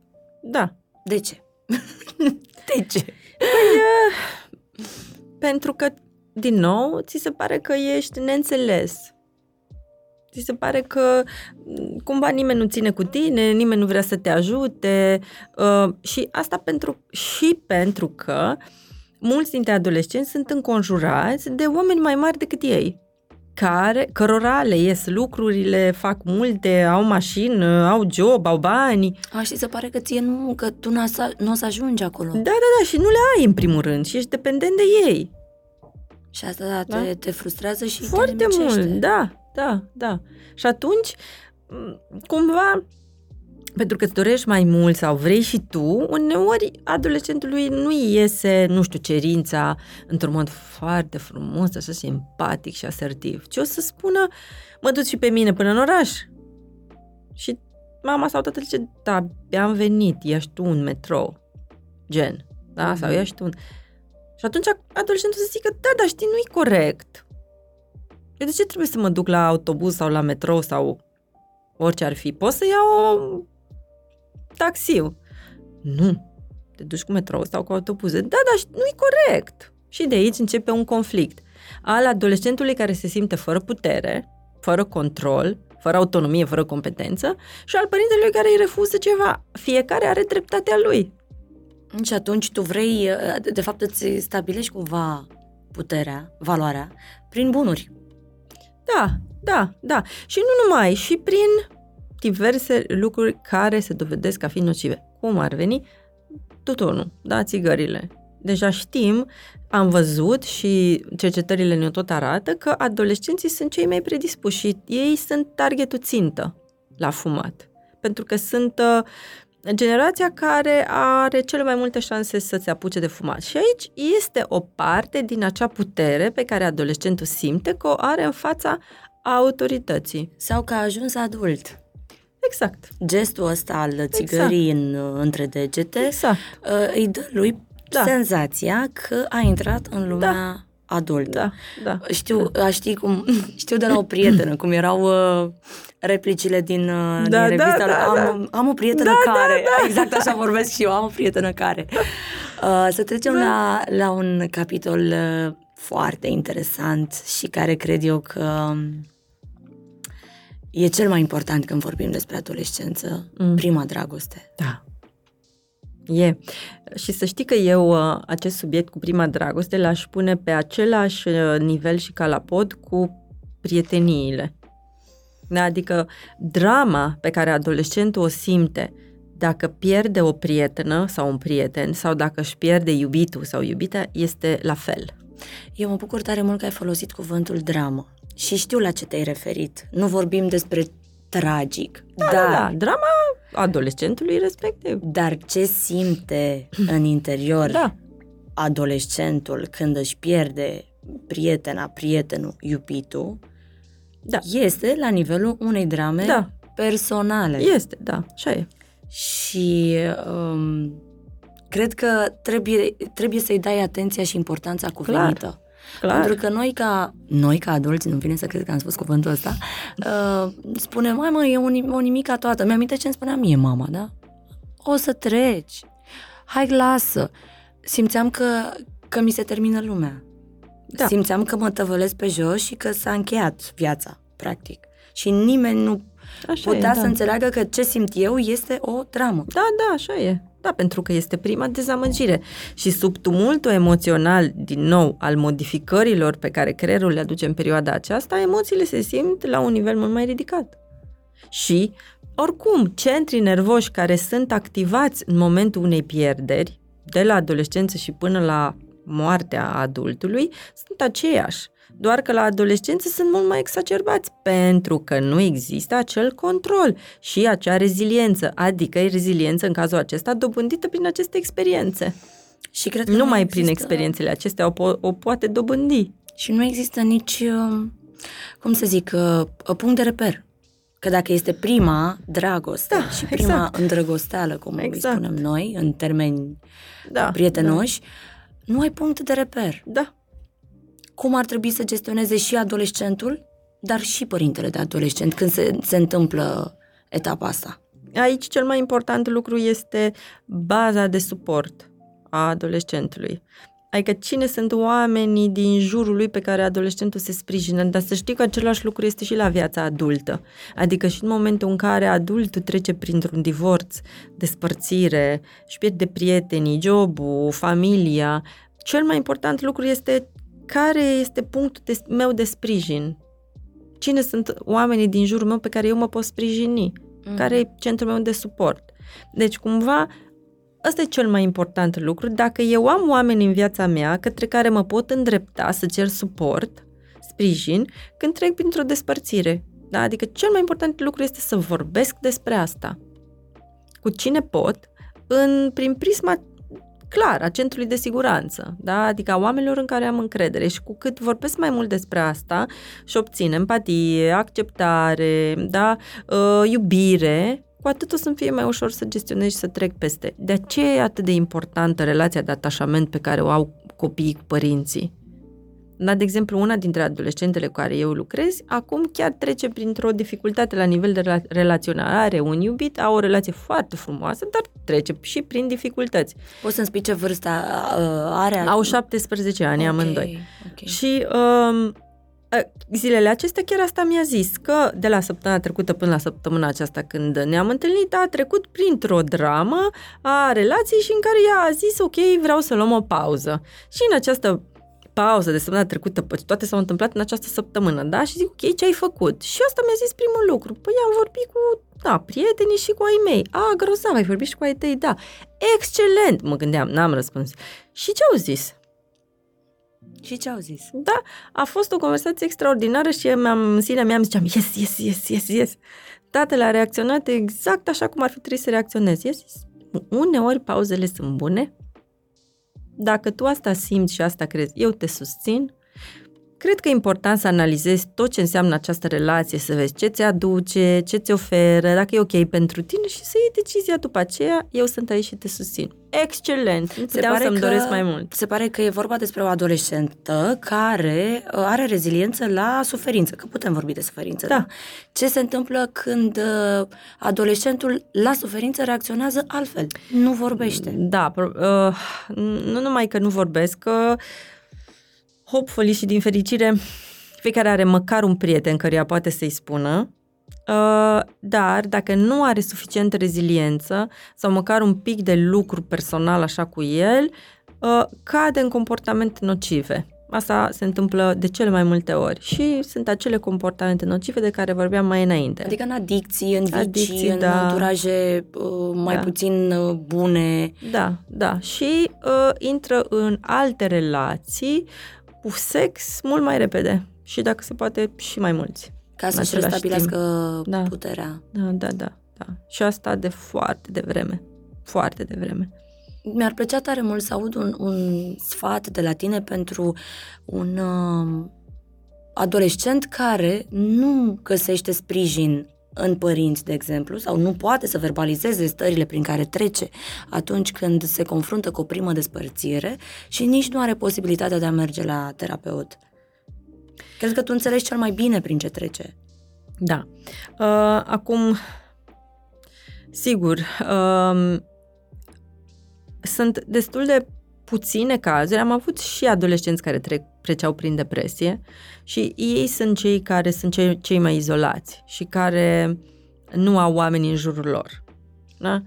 B: Da.
C: De ce? de ce?
B: Pentru că, din nou, ți se pare că ești neînțeles. Ți se pare că m, cumva nimeni nu ține cu tine, nimeni nu vrea să te ajute uh, și asta pentru, și pentru că mulți dintre adolescenți sunt înconjurați de oameni mai mari decât ei care, cărora le ies lucrurile, fac multe, au mașină, au job, au bani.
C: A, și se pare că ție nu, că tu n-a să- nu o să ajungi acolo.
B: Da, da, da, și nu le ai în primul rând și ești dependent de ei.
C: Și asta da, te,
B: Da.
C: te frustrează și
B: Foarte
C: te nimicește.
B: mult, da, da, da. Și atunci, m, cumva, pentru că îți dorești mai mult sau vrei și tu, uneori adolescentului nu îi iese, nu știu, cerința într-un mod foarte frumos, așa și empatic și asertiv, ci o să spună, mă duc și pe mine până în oraș. Și mama sau tatăl zice, da, abia am venit, ești tu un metrou, gen, da, sau
C: Mhm.
B: ești tu un... Și atunci adolescentul să zică, da, dar știi, nu-i corect. Eu de ce trebuie să mă duc la autobuz sau la metrou sau orice ar fi? Pot să iau taxiu. Nu. Te duci cu metrou sau cu autobuze. Da, dar ș- nu-i corect. Și de aici începe un conflict al adolescentului care se simte fără putere, fără control, fără autonomie, fără competență și al părintelui care îi refuză ceva. Fiecare are dreptatea lui.
C: Și atunci tu vrei, de- de fapt îți stabilești cumva puterea, valoarea, prin bunuri.
B: Da, da, da. Și nu numai, și prin diverse lucruri care se dovedesc a fi nocive. Cum ar veni? Tutunul, da, țigările. Deja știm, am văzut și cercetările ne tot arată că adolescenții sunt cei mai predispuși și ei sunt targetul țintă la fumat. Pentru că sunt uh, generația care are cele mai multe șanse să se apuce de fumat. Și aici este o parte din acea putere pe care adolescentul simte că o are în fața autorității.
C: Sau că a ajuns adult.
B: Exact.
C: Gestul ăsta al țigării în, între degete
B: Exact.
C: uh, îi dă lui
B: Da.
C: senzația că a intrat în lumea adultă.
B: Da, da.
C: Știu, a, știi cum, știu de la o prietenă, cum erau uh, replicile din, uh,
B: Da,
C: din
B: da,
C: revista.
B: da,
C: am, am o prietenă
B: Da, da,
C: care, exact așa vorbesc și eu, am o prietenă care. Uh, să trecem la, la un capitol uh, foarte interesant și care cred eu că um, e cel mai important când vorbim despre adolescență,
B: Mm.
C: prima dragoste.
B: Da. E. Și să știi că eu uh, acest subiect cu prima dragoste l-aș pune pe același uh, nivel și ca la pod cu prieteniile. Da? Adică drama pe care adolescentul o simte dacă pierde o prietenă sau un prieten sau dacă își pierde iubitul sau iubita este la fel.
C: Eu mă bucur tare mult că ai folosit cuvântul dramă și știu la ce te-ai referit. Nu vorbim despre tragic.
B: Da, da, da. Drama adolescentului respectiv.
C: Dar ce simte în interior
B: Da.
C: adolescentul când își pierde prietena, prietenul, iubitul,
B: Da.
C: este la nivelul unei drame
B: Da.
C: personale.
B: Este, da, așa e.
C: Și um, cred că trebuie, trebuie să-i dai atenția și importanța cuvenită.
B: Clar.
C: Pentru că noi ca, noi ca adulți, nu vine să cred că am spus cuvântul ăsta, uh, spunem, mai mă, e o, nim- o nimica toată. Mi-am ce îmi spunea mie mama, da? O să treci. Hai, lasă. Simțeam că, că mi se termină lumea.
B: Da.
C: Simțeam că mă tăvălesc pe jos și că s-a încheiat viața, practic. Și nimeni nu
B: Așa
C: putea
B: e,
C: să
B: da.
C: înțeleagă că ce simt eu este o dramă.
B: Da, da, așa e. Da, pentru că este prima dezamăgire. Și sub tumultul emoțional, din nou, al modificărilor pe care creierul le aduce în perioada aceasta, emoțiile se simt la un nivel mult mai ridicat. Și, oricum, centrii nervoși care sunt activați în momentul unei pierderi, de la adolescență și până la moartea adultului, sunt aceiași. Doar că la adolescență sunt mult mai exacerbați pentru că nu există acel control și acea reziliență, adică e reziliență în cazul acesta dobândită prin aceste experiențe.
C: Și cred că
B: Numai prin
C: există-
B: experiențele acestea o, po- o poate dobândi.
C: Și nu există nici, uh, cum să zic, uh, punct de reper. Că dacă este prima dragoste
B: Da,
C: și prima
B: exact.
C: îndrăgosteală, cum
B: Exact.
C: îi spunem noi, în termeni
B: Da,
C: prietenoși, nu ai punct de reper.
B: Da,
C: Cum ar trebui să gestioneze și adolescentul, dar și părintele de adolescent când se, se întâmplă etapa asta.
B: Aici cel mai important lucru este baza de suport a adolescentului. Adică cine sunt oamenii din jurul lui pe care adolescentul se sprijină, dar să știi că același lucru este și la viața adultă. Adică și în momentul în care adultul trece printr-un divorț, despărțire, și pierde prietenii, jobul, familia, cel mai important lucru este care este punctul de, meu de sprijin. Cine sunt oamenii din jurul meu pe care eu mă pot sprijini?
C: Mhm.
B: care e centrul meu de suport. Deci, cumva, ăsta e cel mai important lucru. Dacă eu am oameni în viața mea către care mă pot îndrepta să cer suport, sprijin, când trec printr-o despărțire. Da? Adică cel mai important lucru este să vorbesc despre asta. Cu cine pot, în, prin prisma clar, a centrului de siguranță, da? adică a oamenilor în care am încredere și cu cât vorbesc mai mult despre asta și obțin empatie, acceptare, da? uh, iubire, cu atât o să-mi fie mai ușor să gestionez și să trec peste. De aceea e atât de importantă relația de atașament pe care o au copiii cu părinții. Da, de exemplu, una dintre adolescentele cu care eu lucrez, acum chiar trece printr-o dificultate la nivel de rela- relaționare. Are un iubit, au o relație foarte frumoasă, dar trece și prin dificultăți.
C: Poți să-mi spui ce vârstă uh, are?
B: Au 17 ani
C: Ok,
B: amândoi.
C: ok.
B: Și um, a, zilele acestea chiar asta mi-a zis, că de la săptămâna trecută până la săptămâna aceasta când ne-am întâlnit, a trecut printr-o dramă a relației și în care ea a zis, ok, vreau să luăm o pauză. Și în această pauză de săptămâna trecută, păi toate s-au întâmplat în această săptămână, da? Și zic, ok, ce ai făcut? Și asta mi-a zis primul lucru. Păi am vorbit cu, da, prietenii și cu ai mei. A, grozav, ai vorbit și cu ai tăi, da. Excelent, mă gândeam, n-am răspuns. Și ce au zis?
C: Și ce au zis?
B: Da, a fost o conversație extraordinară și eu mi-am, în sinea mea îmi ziceam, yes, yes, yes, yes, yes. Tatăl a reacționat exact așa cum ar fi trebuit să reacționez. Yes, yes. Uneori pauzele sunt bune. Dacă tu asta simți și asta crezi, eu te susțin. Cred că e important să analizezi tot ce înseamnă această relație, să vezi ce ți aduce, ce ți oferă, dacă e ok pentru tine și să iei decizia după aceea, eu sunt aici și te susțin. Excelent! Nu puteam să-mi doresc mai mult.
C: Se pare că e vorba despre o adolescentă care uh, are reziliență la suferință, că putem vorbi de suferință.
B: Da.
C: Ce se întâmplă când uh, adolescentul la suferință reacționează altfel? Nu vorbește.
B: Da, pro- uh, nu numai că nu vorbesc, că hopefully și din fericire fiecare are măcar un prieten căruia poate să-i spună, uh, dar dacă nu are suficientă reziliență sau măcar un pic de lucru personal așa cu el, uh, cade în comportamente nocive. Asta se întâmplă de cele mai multe ori și sunt acele comportamente nocive de care vorbeam mai înainte.
C: Adică în adicții, în vicii,
B: Adicții,
C: în
B: da.
C: anturaje uh, mai
B: Da.
C: puțin uh, bune.
B: Da, da. Și uh, intră în alte relații sex mult mai repede și dacă se poate și mai mulți.
C: Ca
B: în
C: să-și
B: același
C: restabilească
B: Da.
C: puterea.
B: Da, da, da, da. Și asta de foarte devreme. Foarte devreme.
C: Mi-ar plăcea tare mult să aud un, un sfat de la tine pentru un uh, adolescent care nu găsește sprijin în părinți, de exemplu, sau nu poate să verbalizeze stările prin care trece atunci când se confruntă cu o primă despărțire și nici nu are posibilitatea de a merge la terapeut. Cred că tu înțelegi cel mai bine prin ce trece.
B: Da. Uh, acum, sigur, uh, sunt destul de puține cazuri. Am avut și adolescenți care trec, treceau prin depresie și ei sunt cei care sunt cei, cei mai izolați și care nu au oameni în jurul lor. Da?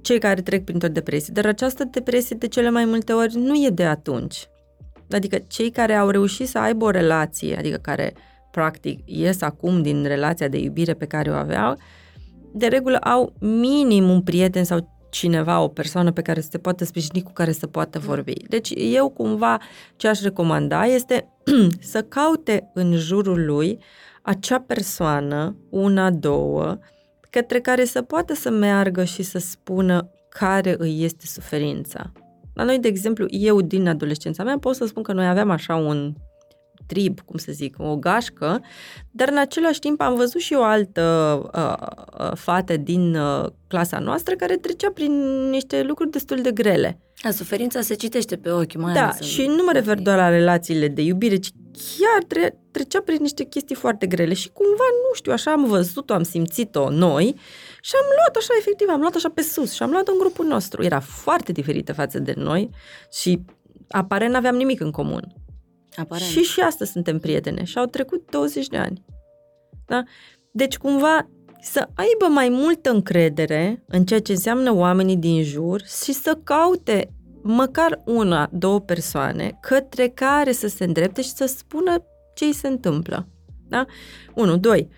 B: Cei care trec printr-o depresie. Dar această depresie de cele mai multe ori nu e de atunci. Adică cei care au reușit să aibă o relație, adică care practic ies acum din relația de iubire pe care o aveau, de regulă au minim un prieten sau cineva, o persoană pe care să se poată sprijini, cu care să poată vorbi. Deci eu cumva ce aș recomanda este să caute în jurul lui acea persoană, una, două, către care să poată să meargă și să spună care îi este suferința. La noi, de exemplu, eu din adolescența mea pot să spun că noi aveam așa un trib, cum să zic, o gașcă, dar în același timp am văzut și o altă uh, uh, fată din uh, clasa noastră care trecea prin niște lucruri destul de grele.
C: A, suferința se citește pe ochi, mai
B: Da,
C: ales în-
B: și nu mă refer doar la relațiile de iubire, ci chiar tre- trecea prin niște chestii foarte grele și cumva, nu știu, așa am văzut-o, am simțit-o noi și am luat așa, efectiv, am luat așa pe sus și am luat în grupul nostru. Era foarte diferită față de noi și aparent n-aveam nimic în comun.
C: Aparent.
B: Și și astăzi suntem prietene și au trecut 20 de ani. Da? Deci cumva să aibă mai multă încredere în ceea ce înseamnă oamenii din jur și să caute măcar una, două persoane către care să se îndrepte și să spună ce îi se întâmplă. Da? Unu, doi,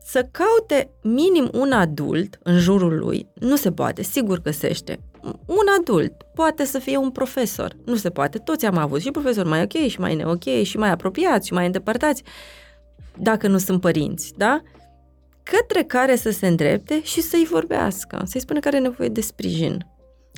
B: să caute minim un adult în jurul lui, nu se poate, sigur găsește. Un adult, poate să fie un profesor, nu se poate, toți am avut și profesori mai ok și mai ne ok și mai apropiați și mai îndepărtați, dacă nu sunt părinți, da? Către care să se îndrepte și să-i vorbească, să-i spună că are nevoie de sprijin,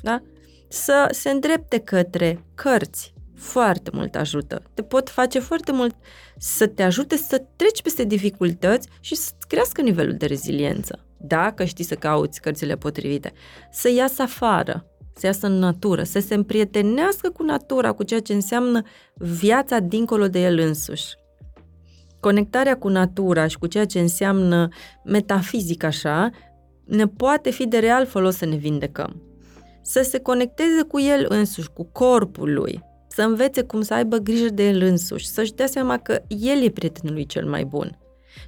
B: da? Să se îndrepte către cărți, foarte mult ajută. Te pot face foarte mult să te ajute să treci peste dificultăți și să crească nivelul de reziliență. Dacă știi să cauți cărțile potrivite, să iasă afară, să iasă în natură, să se împrietenească cu natura, cu ceea ce înseamnă viața dincolo de el însuși. Conectarea cu natura și cu ceea ce înseamnă metafizic așa, ne poate fi de real folos să ne vindecăm. Să se conecteze cu el însuși, cu corpul lui, să învețe cum să aibă grijă de el însuși, să-și dea seama că el e prietenul lui cel mai bun.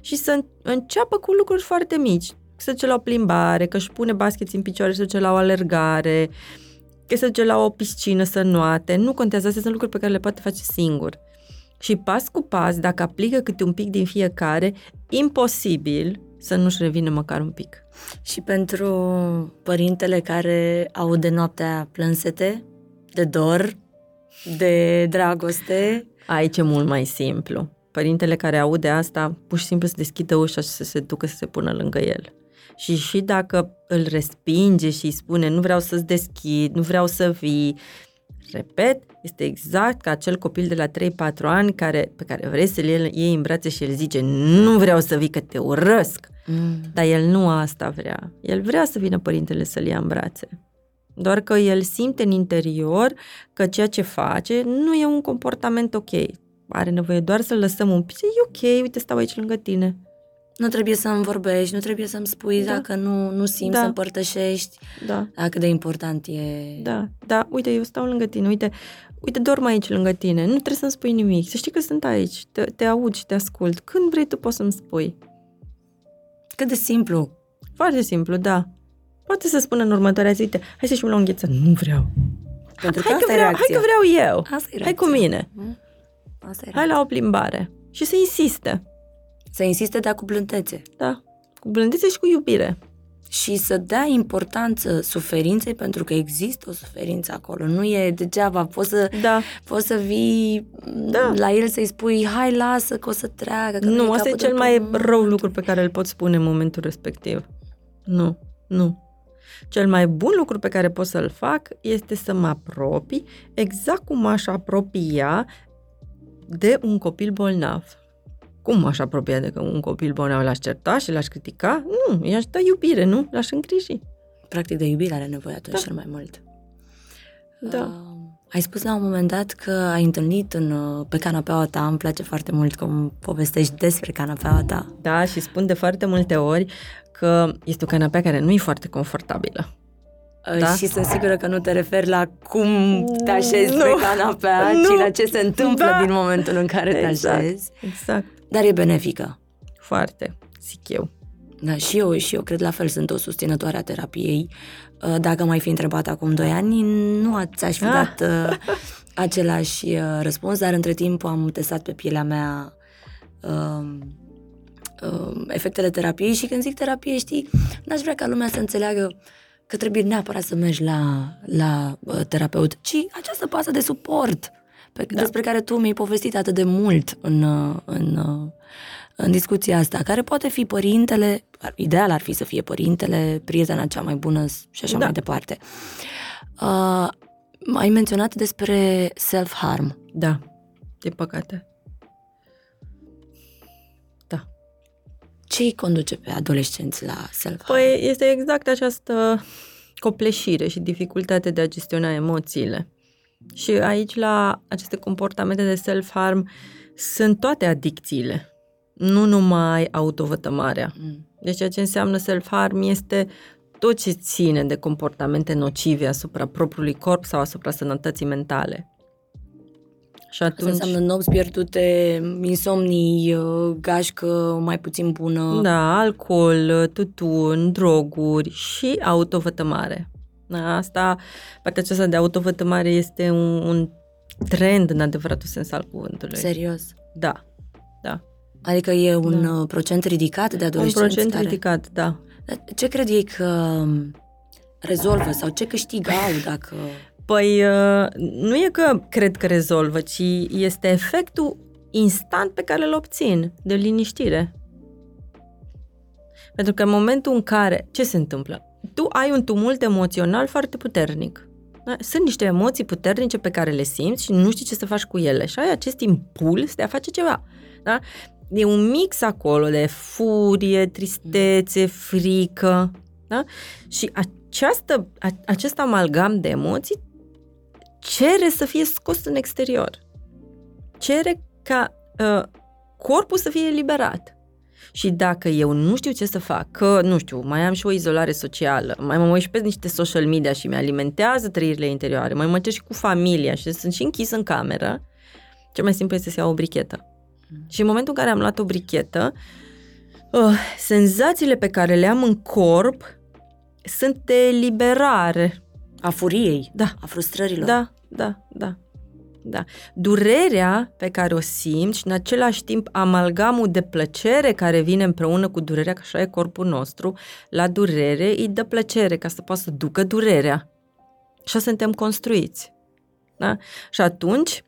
B: Și să înceapă cu lucruri foarte mici, să se duce la o plimbare, că își pune baskeți în picioare, să se duce la o alergare, că se duce la o piscină să nuate, nu contează, astea sunt lucruri pe care le poate face singur. Și pas cu pas, dacă aplică câte un pic din fiecare, imposibil să nu-și revină măcar un pic.
C: Și pentru părintele care aude noaptea plânsete, de dor, de dragoste,
B: Aici e mult mai simplu. Părintele care aude asta, pur și simplu să deschidă ușa și să se ducă să se pună lângă el. Și și dacă îl respinge și îi spune nu vreau să-ți deschid, nu vreau să vii, repet, este exact ca acel copil de la 3-4 ani care, pe care vrei să-l iei- iei în brațe și el zice nu vreau să vii că te urăsc.
C: mm,
B: Dar el nu asta vrea. El vrea să vină părintele să-l ia în brațe. Doar că el simte în interior că ceea ce face nu e un comportament ok. Are nevoie doar să-l lăsăm un pic. E ok, uite, stau aici lângă tine.
C: Nu trebuie să-mi vorbești, nu trebuie să-mi spui
B: Da.
C: dacă nu, nu simți
B: Da.
C: să împărtășești.
B: Da,
C: Da, cât de important e.
B: da, da, uite, eu stau lângă tine, uite, uite, dorm aici lângă tine, nu trebuie să-mi spui nimic, să știi că sunt aici, te, te aud și te ascult. Când vrei tu poți să-mi spui.
C: Cât de simplu.
B: Foarte simplu, da. Poate să spună în următoarea zi, uite, hai să ieșim la o îngheță. Nu vreau.
C: Pentru că
B: Hai că,
C: asta e
B: vreau, hai
C: reacția.
B: că vreau eu.
C: Asta e
B: Hai cu
C: reacția.
B: mine.
C: Mm? Asta e
B: Hai la o plimbare. Și să insiste.
C: Să insiste, dar cu blândețe.
B: Da. Cu blândețe și cu iubire.
C: și să dea importanță suferinței pentru că există o suferință acolo. Nu e degeaba. Poți să,
B: Da.
C: poți să vii
B: Da.
C: la el să-i spui hai lasă că o să treacă. Că
B: Nu,
C: e
B: asta e
C: capătul
B: cel mai
C: pământului."
B: rău lucru pe care îl pot spune în momentul respectiv. Nu, nu. Cel mai bun lucru pe care pot să-l fac este să mă apropii exact cum m-aș apropia de un copil bolnav. Cum m-aș apropia de un copil bolnav? L-aș certa și l-aș critica? Nu, i-aș da iubire, nu? L-aș îngriji.
C: Practic de iubire are nevoie atunci
B: Da.
C: cel mai mult.
B: Da.
C: Uh, ai spus la un moment dat că ai întâlnit în, uh, pe canapeaua ta, îmi place foarte mult cum povestești despre canapeaua ta.
B: Da, și spun de foarte multe ori că este o canapea care nu e foarte confortabilă.
C: Uh,
B: Da.
C: Și sunt sigură că nu te referi la cum te așezi
B: Nu.
C: pe canapea,
B: Nu.
C: ci la ce se întâmplă
B: Da.
C: din momentul în care te
B: Exact.
C: așezi.
B: Exact.
C: Dar e benefică.
B: Foarte, zic eu.
C: Da, și eu, și eu cred la fel, sunt o susținătoare a terapiei. Uh, Dacă m-ai fi întrebat acum doi ani, nu ți-aș fi
B: Ah.
C: dat uh, același uh, răspuns, dar între timp am testat pe pielea mea uh, uh, efectele terapiei și când zic terapie, știi, n-aș vrea ca lumea să înțeleagă că trebuie neapărat să mergi la, la uh, terapeut, ci această pasă de suport pe,
B: Da.
C: despre care tu mi-ai povestit atât de mult în, uh, în, uh, în discuția asta, care poate fi părintele, ar- ideal ar fi să fie părintele, prietena cea mai bună și așa
B: Da.
C: mai departe. Uh, ai menționat despre self-harm.
B: Da, din păcate. Da.
C: Ce îi conduce pe adolescenți la self-harm?
B: Păi este exact această copleșire și dificultate de a gestiona emoțiile. Și aici, la aceste comportamente de self-harm, sunt toate adicțiile, nu numai autovătămarea.
C: Mm.
B: Deci ceea ce înseamnă self-harm este tot ce ține de comportamente nocive asupra propriului corp sau asupra sănătății mentale. Și
C: Asta
B: atunci...
C: înseamnă nopți pierdute, insomnii, uh, gașcă mai puțin bună.
B: Da, alcool, tutun, droguri și autovătămare. Da, Asta, partea aceasta de autovătămare este un, un trend în adevăratul sens al cuvântului.
C: Serios.
B: Da, da.
C: Adică e un
B: Da.
C: uh, procent ridicat de
B: Un
C: adolescenți
B: procent
C: care...
B: ridicat, da.
C: Dar Ce cred ei că um, rezolvă sau ce câștigă au dacă...
B: Păi, uh, nu e că cred că rezolvă, ci este efectul instant pe care îl obțin de liniștire. Pentru că în momentul în care, ce se întâmplă? Tu ai un tumult emoțional foarte puternic. Da? Sunt niște emoții puternice pe care le simți și nu știi ce să faci cu ele. Și ai acest impuls de a face ceva. Da? E un mix acolo de furie, tristețe, frică. Da? Și această, a, acest amalgam de emoții cere să fie scos în exterior. Cere ca uh, corpul să fie eliberat. Și dacă eu nu știu ce să fac, că, nu știu, mai am și o izolare socială, mai mă uit și pe niște social media și mi alimentează trăirile interioare, mai mă cer și cu familia și sunt și închis în cameră, cel mai simplu este să iau o brichetă. Și în momentul în care am luat o brichetă, uh, senzațiile pe care le am în corp sunt de eliberare.
C: A furiei,
B: Da.
C: a frustrărilor.
B: Da, da, da. Da. Durerea pe care o simți și în același timp amalgamul de plăcere care vine împreună cu durerea, că așa e corpul nostru, la durere îi dă plăcere ca să poată să ducă durerea. Așa suntem construiți. Da? Și atunci,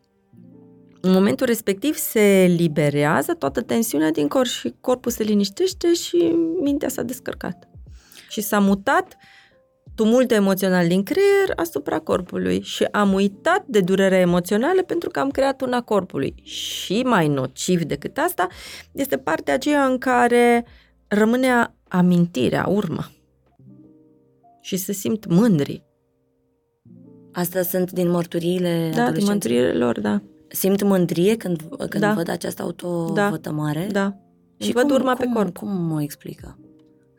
B: în momentul respectiv se liberează toată tensiunea din corp și corpul se liniștește și mintea s-a descărcat. Și s-a mutat tumultul emoțional din creier asupra corpului și am uitat de durerea emoțională pentru că am creat una corpului. Și mai nociv decât asta este partea aceea în care rămâne amintirea, urmă. Și se simt mândri.
C: Astea sunt din mărturiile
B: Da, din
C: adolescenților.
B: mântuirile lor, da.
C: Simt mândrie când, când
B: Da.
C: văd această autovătămare?
B: Da. Și
C: Și
B: văd
C: cum,
B: urma
C: cum,
B: pe corp.
C: Cum mă explică?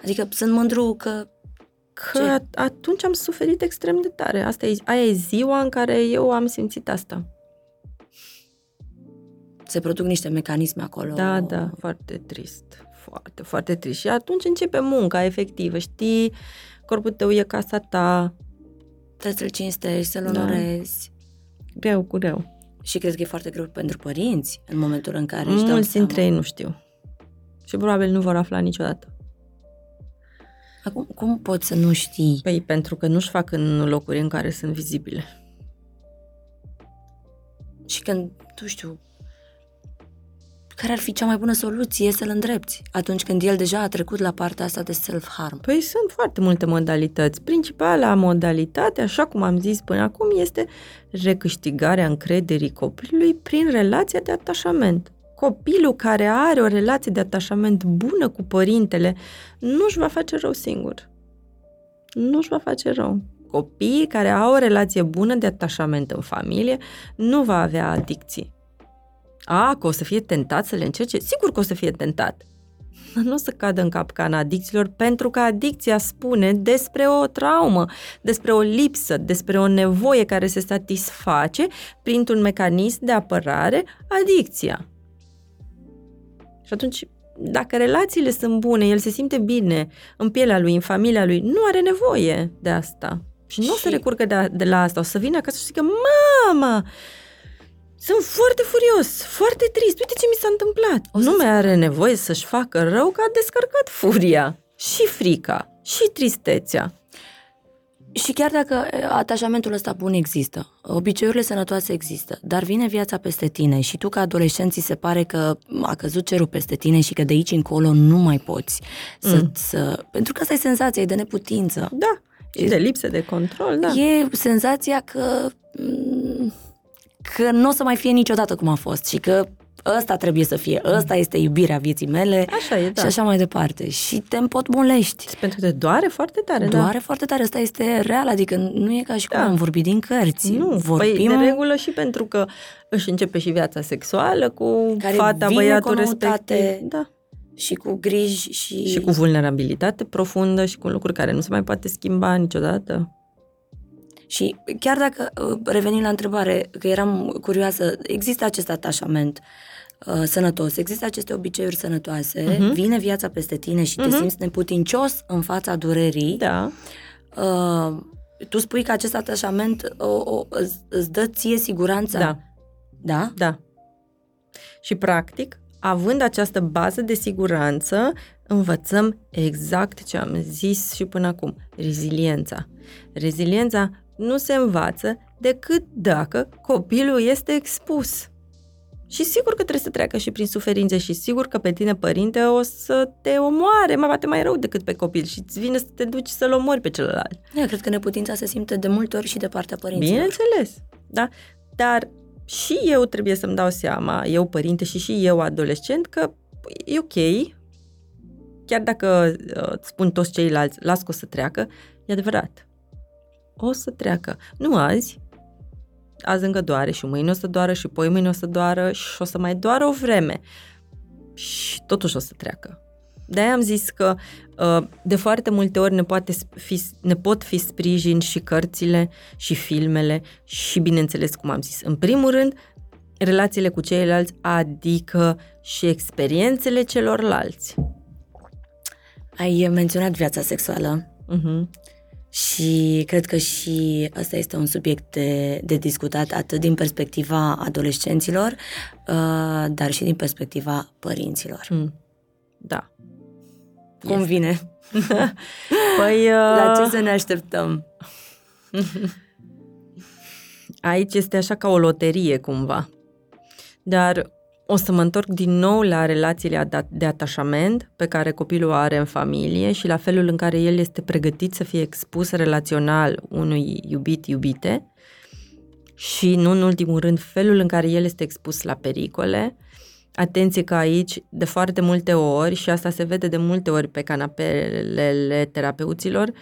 C: Adică sunt mândru că
B: Că
C: Ce?
B: at- atunci am suferit extrem de tare. Asta e, aia e ziua în care eu am simțit asta.
C: se produc niște mecanisme acolo.
B: Da, da, foarte trist. Foarte, foarte trist. Și atunci începe munca efectivă, știi? Corpul tău e casa ta.
C: Trebuie să-l cinstești, să-l
B: Da.
C: onorezi.
B: Greu cu greu.
C: Și cred că e foarte greu pentru părinți în momentul în care își dau
B: Mulți
C: seama.
B: dintre ei nu știu. Și probabil nu vor afla niciodată.
C: Acum, cum poți să nu știi?
B: Păi pentru că nu-și fac în locuri în care sunt vizibile.
C: Și când, nu știu, care ar fi cea mai bună soluție să-l îndrepți atunci când el deja a trecut la partea asta de self-harm?
B: Păi sunt foarte multe modalități. Principala modalitate, așa cum am zis până acum, este recâștigarea încrederii copilului prin relația de atașament. Copilul care are o relație de atașament bună cu părintele nu-și va face rău singur. Nu-și va face rău. Copiii care au o relație bună de atașament în familie nu va avea adicții a, că o să fie tentat să le încerce? Sigur că o să fie tentat. Dar nu o să cadă în capcana adicțiilor, pentru că adicția spune despre o traumă, despre o lipsă, despre o nevoie care se satisface printr-un mecanism de apărare, adicția. Și atunci, dacă relațiile sunt bune, el se simte bine în pielea lui, în familia lui, nu are nevoie de asta. Și, și... nu o să recurgă de, de la asta, o să vină acasă și să zică, mama, sunt foarte furios, foarte trist. Uite ce mi s-a întâmplat. O nu mai are nevoie să-și facă rău că a descărcat furia și frica și tristețea.
C: Și chiar dacă atașamentul ăsta bun există, obiceiurile sănătoase există, dar vine viața peste tine și tu ca adolescent ți se pare că a căzut cerul peste tine și că de aici încolo nu mai poți să... Mm. să pentru că asta e senzația, e de neputință.
B: Da, și de lipsă de control, da.
C: E senzația că că nu o să mai fie niciodată cum a fost și că ăsta trebuie să fie, ăsta este iubirea vieții mele
B: așa e, da.
C: și așa mai departe. Și te împotmolești.
B: Pentru că te doare foarte tare,
C: da. Doare
B: da.
C: foarte tare, ăsta este real, adică nu e ca și cum da. am vorbit din cărți.
B: Nu, păi,
C: vorbim...
B: Păi, de regulă și pentru că își începe și viața sexuală cu Care fata, băiatul respectiv. Da.
C: Și cu griji și...
B: Și cu vulnerabilitate profundă și cu lucruri care nu se mai poate schimba niciodată.
C: Și chiar dacă, uh, revenind la întrebare, că eram curioasă, există acest atașament uh, sănătos, există aceste obiceiuri sănătoase, uh-huh. vine viața peste tine și te uh-huh. simți neputincios în fața durerii.
B: Da.
C: Uh, tu spui că acest atașament o, o, îți, îți dă ție siguranța.
B: Da.
C: Da?
B: Da. Și practic, având această bază de siguranță, învățăm exact ce am zis și până acum, reziliența. Reziliența nu se învață decât dacă copilul este expus. Și sigur că trebuie să treacă și prin suferințe și sigur că pe tine, părinte, o să te omoare, mai bate mai rău decât pe copil și îți vine să te duci să-l omori pe celălalt.
C: Eu cred că neputința se simte de multe ori și de partea părinților.
B: Bineînțeles, da. Dar și eu trebuie să-mi dau seama, eu părinte și și eu adolescent, că e ok, chiar dacă uh, spun toți ceilalți, las că o să treacă, e adevărat o să treacă. Nu azi, azi încă doare și mâine o să doară și poi mâine o să doară și o să mai doară o vreme. Și totuși o să treacă. De-aia am zis că uh, de foarte multe ori ne, poate fi, ne pot fi sprijin și cărțile și filmele și, bineînțeles, cum am zis, în primul rând, relațiile cu ceilalți, adică și experiențele celorlalți.
C: Ai menționat viața sexuală.
B: Uh-huh.
C: Și cred că și ăsta este un subiect de, de discutat atât din perspectiva adolescenților, uh, dar și din perspectiva părinților.
B: Mm. Da.
C: Cum este. vine?
B: păi... Uh...
C: La ce să ne așteptăm?
B: Aici este așa ca o loterie cumva. Dar o să mă întorc din nou la relațiile de atașament pe care copilul are în familie și la felul în care el este pregătit să fie expus relațional unui iubit-iubite și, nu în ultimul rând, felul în care el este expus la pericole. Atenție că aici, de foarte multe ori, și asta se vede de multe ori pe canapelele terapeuților,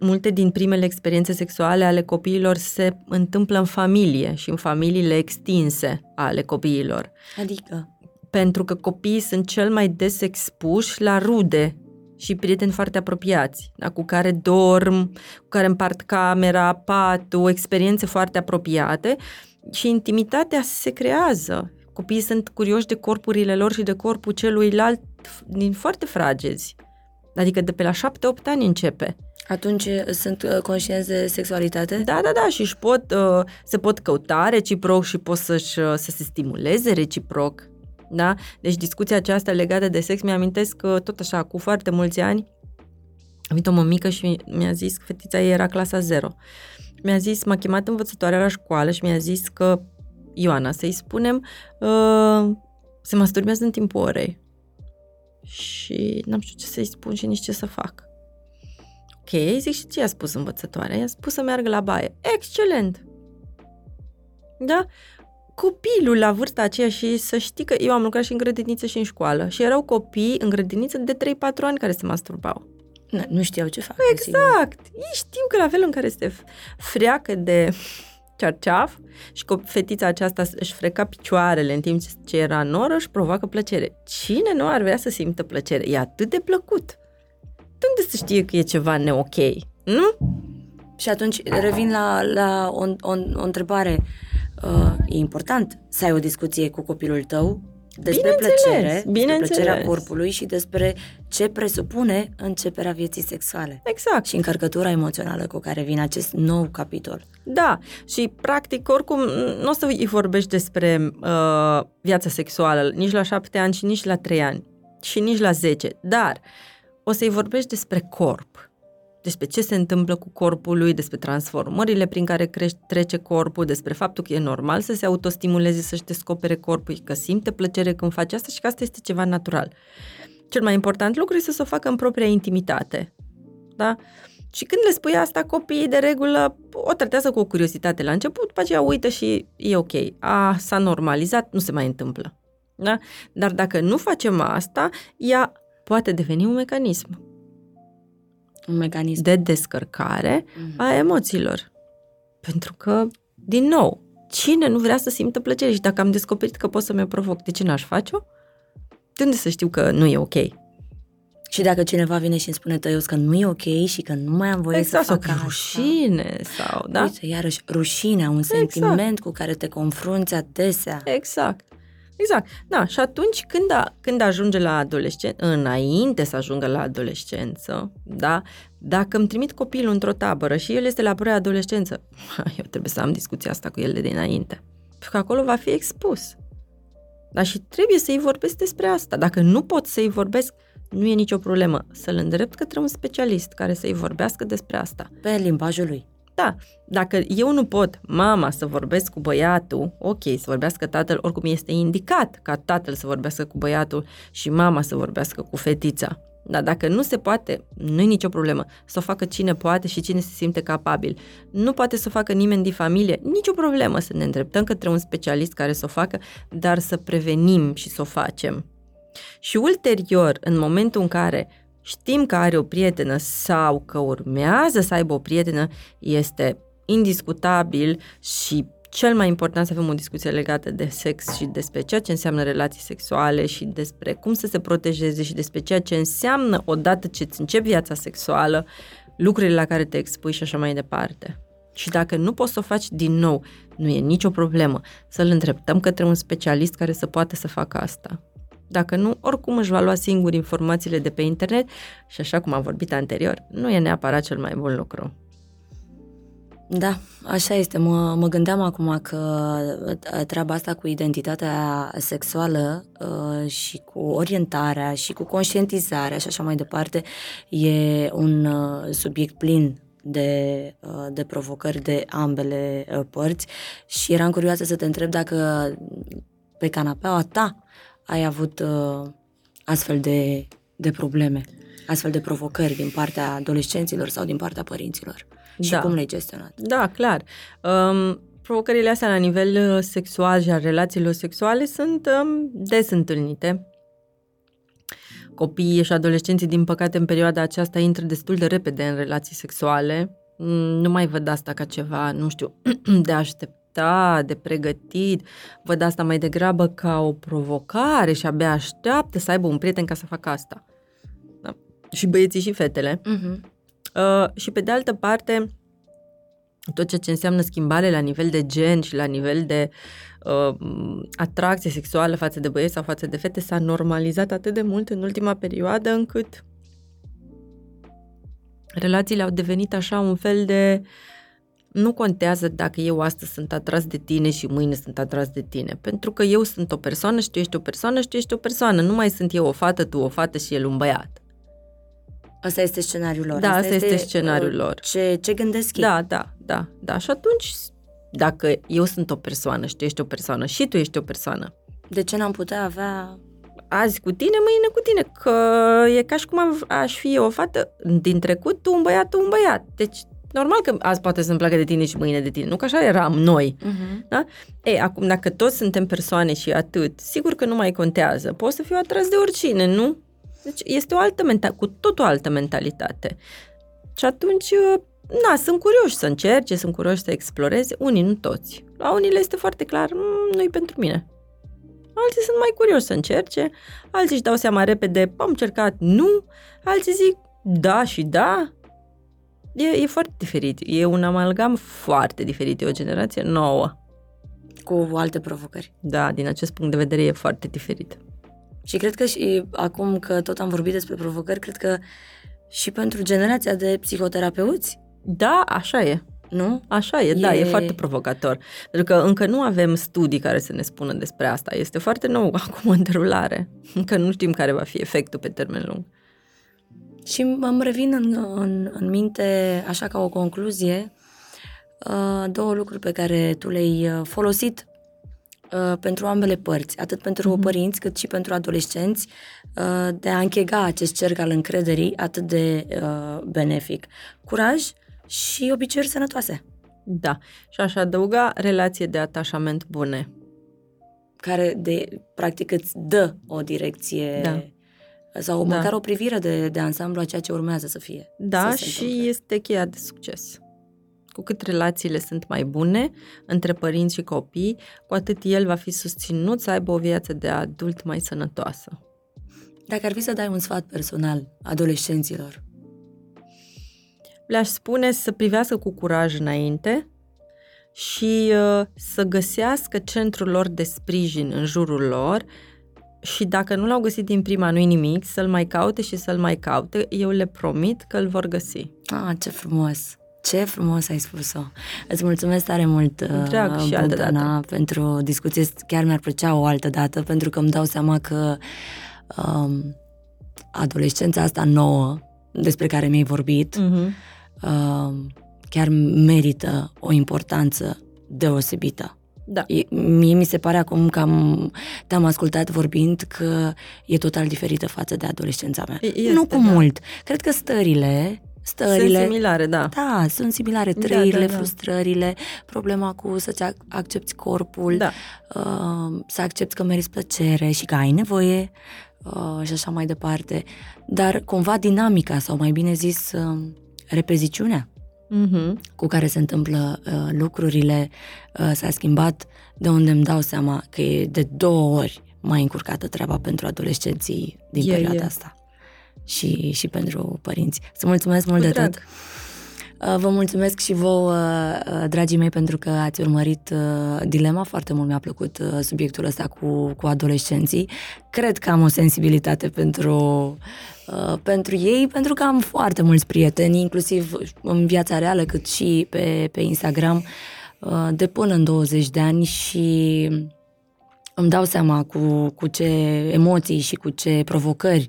B: multe din primele experiențe sexuale ale copiilor se întâmplă în familie și în familiile extinse ale copiilor.
C: Adică?
B: Pentru că copiii sunt cel mai des expuși la rude și prieteni foarte apropiați, da, cu care dorm, cu care împart camera, patul, experiențe foarte apropiate și intimitatea se creează. Copiii sunt curioși de corpurile lor și de corpul celuilalt din foarte fragezi. Adică de pe la șapte-opt ani începe.
C: Atunci uh, sunt uh, conștienți de sexualitate?
B: Da, da, da, și își pot, uh, se pot căuta reciproc și pot să-și, să se stimuleze reciproc. Da? Deci discuția aceasta legată de sex, mi-amintesc că tot așa, cu foarte mulți ani, A venit o mămică și mi-a zis că fetița ei era clasa 0. Mi-a zis, m-a chemat învățătoarea la școală și mi-a zis că Ioana, să-i spunem, uh, se masturbează în timpul orei. Și n-am știut ce să-i spun și nici ce să fac. Ok, zic și ce i-a spus învățătoarea? I-a spus să meargă la baie. Excelent! Da? Copilul la vârsta aceea și să știi că eu am lucrat și în grădiniță și în școală și erau copii în grădiniță de 3-4 ani care se masturbau.
C: Nu, nu știau ce fac.
B: Exact! Ei știu că la fel în care este freacă de cearceaf și că fetița aceasta își freca picioarele în timp ce era noră își provoacă plăcere. Cine nu ar vrea să simtă plăcere? E atât de plăcut. De unde să știe că e ceva neok? Nu?
C: Și atunci revin la, la o, o, o întrebare. Uh, e important să ai o discuție cu copilul tău despre plăcere, despre plăcerea corpului și despre ce presupune începerea vieții sexuale.
B: Exact.
C: Și încărcătura emoțională cu care vine acest nou capitol.
B: Da, și practic oricum nu o să îi vorbești despre uh, viața sexuală nici la șapte ani și nici la trei ani și nici la zece, dar o să-i vorbești despre corp despre ce se întâmplă cu corpul lui, despre transformările prin care crește, trece corpul, despre faptul că e normal să se autostimuleze, să-și descopere corpul, că simte plăcere când face asta și că asta este ceva natural. Cel mai important lucru este să o facă în propria intimitate. Da? Și când le spui asta, copiii de regulă o tratează cu o curiozitate la început, după aceea uită și e ok. A, s-a normalizat, nu se mai întâmplă. Da? Dar dacă nu facem asta, ea poate deveni un mecanism
C: un mecanism
B: de descărcare mm-hmm. a emoțiilor. Pentru că, din nou, cine nu vrea să simtă plăcere? Și dacă am descoperit că pot să mi-o provoc, de ce n-aș face-o? De unde să știu că nu e ok?
C: Și dacă cineva vine și îmi spune tăios că nu e ok și că nu mai am voie
B: exact,
C: să fac
B: sau rușine sau, da?
C: Uite, iarăși, rușinea, un exact. sentiment cu care te confrunți adesea.
B: Exact. Exact. Da, și atunci când, a, când ajunge la adolescență, înainte să ajungă la adolescență, da, dacă îmi trimit copilul într-o tabără și el este la preadolescență, eu trebuie să am discuția asta cu el de dinainte. Pentru că acolo va fi expus. Dar și trebuie să-i vorbesc despre asta. Dacă nu pot să-i vorbesc, nu e nicio problemă. Să-l îndrept către un specialist care să-i vorbească despre asta.
C: Pe limbajul lui.
B: Da, dacă eu nu pot, mama, să vorbesc cu băiatul, ok, să vorbească tatăl, oricum este indicat ca tatăl să vorbească cu băiatul și mama să vorbească cu fetița. Dar dacă nu se poate, nu e nicio problemă. Să o facă cine poate și cine se simte capabil. Nu poate să o facă nimeni din familie, nicio problemă să ne îndreptăm către un specialist care să o facă, dar să prevenim și să o facem. Și ulterior, în momentul în care știm că are o prietenă sau că urmează să aibă o prietenă, este indiscutabil și cel mai important să avem o discuție legată de sex și despre ceea ce înseamnă relații sexuale și despre cum să se protejeze și despre ceea ce înseamnă odată ce îți începi viața sexuală, lucrurile la care te expui și așa mai departe. Și dacă nu poți să o faci din nou, nu e nicio problemă să-l îndreptăm către un specialist care să poată să facă asta. Dacă nu, oricum își va lua singur informațiile de pe internet și așa cum am vorbit anterior, nu e neapărat cel mai bun lucru.
C: Da, așa este. Mă, mă gândeam acum că uh, treaba asta cu identitatea sexuală uh, și cu orientarea și cu conștientizarea și așa mai departe e un uh, subiect plin de, uh, de provocări de ambele uh, părți și eram curioasă să te întreb dacă pe canapeaua ta ai avut uh, astfel de, de probleme, astfel de provocări din partea adolescenților sau din partea părinților? Și da. cum le-ai gestionat?
B: Da, clar. Um, provocările astea la nivel uh, sexual și a relațiilor sexuale sunt um, des întâlnite. Copiii și adolescenții, din păcate, în perioada aceasta intră destul de repede în relații sexuale. Mm, nu mai văd asta ca ceva, nu știu, de aștept aștepta, de pregătit, văd asta mai degrabă ca o provocare și abia așteaptă să aibă un prieten ca să facă asta. Da? Și băieții și fetele. Uh-huh. Uh, și pe de altă parte, tot ceea ce înseamnă schimbare la nivel de gen și la nivel de uh, atracție sexuală față de băieți sau față de fete s-a normalizat atât de mult în ultima perioadă încât relațiile au devenit așa un fel de uh, nu contează dacă eu astăzi sunt atras de tine și mâine sunt atras de tine, pentru că eu sunt o persoană și tu ești o persoană și tu ești o persoană, nu mai sunt eu o fată, tu o fată și el un băiat.
C: Asta este scenariul lor.
B: Da, asta este scenariul
C: uh,
B: lor.
C: Ce, ce gândesc ei.
B: Da, da, da, da. Și atunci, dacă eu sunt o persoană și tu ești o persoană și tu ești o persoană,
C: De ce n-am putea avea...
B: azi cu tine, mâine cu tine, că e ca și cum am- aș fi eu o fată din trecut, tu un băiat, tu un băiat. Deci, normal că azi poate să-mi placă de tine și mâine de tine, nu că așa eram noi.
C: Uh-huh.
B: Ei, acum, dacă toți suntem persoane și atât, sigur că nu mai contează. Poți să fiu atras de oricine, nu? Deci este o altă mental, cu tot o altă mentalitate. Și atunci, na, sunt curioși să încerce, sunt curioși să exploreze, unii, nu toți. La unii le este foarte clar, "Mm, nu-i pentru mine. Alții sunt mai curioși să încerce, alții își dau seama repede, am încercat, nu, alții zic da și da. E, e foarte diferit, e un amalgam foarte diferit, e o generație nouă.
C: Cu alte provocări.
B: Da, din acest punct de vedere e foarte diferit.
C: Și cred că și acum că tot am vorbit despre provocări, cred că și pentru generația de psihoterapeuți,
B: Da, așa e.
C: nu?
B: Așa e, da, e
C: E-
B: foarte provocator. Pentru că încă nu avem studii care să ne spună despre asta. Este foarte nou acum în derulare. Încă nu știm care va fi efectul pe termen lung.
C: Și îmi revin în, în, în minte, așa ca o concluzie, uh, două lucruri pe care tu le-ai uh, folosit uh, pentru ambele părți, atât pentru
B: Mhm.
C: părinți cât și pentru adolescenți, uh, de a închega acest cerc al încrederii atât de uh, benefic. Curaj și obiceiuri sănătoase,
B: Da. Și aș adăuga relație de atașament bune.
C: care de, practic îți dă o direcție
B: Da.
C: Sau
B: Da.
C: măcar o privire de, de ansamblu a ceea ce urmează să fie.
B: Da,
C: să se
B: și
C: întâmple.
B: este cheia de succes. Cu cât relațiile sunt mai bune între părinți și copii, cu atât el va fi susținut să aibă o viață de adult mai sănătoasă.
C: Dacă ar fi să dai un sfat personal adolescenților,
B: Le-aș spune să privească cu curaj înainte și uh, să găsească centrul lor de sprijin în jurul lor și dacă nu l-au găsit din prima, nu-i nimic, să-l mai caute și să-l mai caute. Eu le promit că îl vor găsi.
C: Ah, ce frumos! Ce frumos ai spus-o! Îți mulțumesc tare mult,
B: Drag și altă
C: Bogdana, pentru discuție. Chiar mi-ar plăcea o altă dată, pentru că îmi dau seama că um, adolescența asta nouă, despre care mi-ai vorbit,
B: Mm-hmm.
C: um, chiar merită o importanță deosebită.
B: Da.
C: E- Mie mi se pare acum că am, te-am ascultat vorbind că e total diferită față de adolescența mea.
B: Este,
C: nu cu
B: da.
C: mult. Cred că stările, stările
B: Sunt similare, da.
C: da, sunt similare.
B: Da,
C: Trăirile,
B: da, da.
C: frustrările, problema cu să-ți ac- accepti corpul,
B: Da.
C: uh, să accepti că meriți plăcere și că ai nevoie uh, și așa mai departe. Dar cumva dinamica, sau mai bine zis, uh, repeziciunea
B: Mm-hmm.
C: cu care se întâmplă uh, lucrurile uh, s-a schimbat, de unde îmi dau seama că e de două ori mai încurcată treaba pentru adolescenții din
B: E,
C: perioada
B: e.
C: asta. Și, și pentru părinți. Să mulțumesc mult
B: Cu
C: de
B: drag.
C: tot. Uh, Vă mulțumesc și vouă, uh, dragii mei, pentru că ați urmărit uh, dilema. Foarte mult mi-a plăcut uh, subiectul ăsta cu, cu adolescenții. Cred că am o sensibilitate pentru, uh, pentru ei, pentru că am foarte mulți prieteni, inclusiv în viața reală, cât și pe, pe Instagram, uh, de până în 20 de ani și îmi dau seama cu, cu ce emoții și cu ce provocări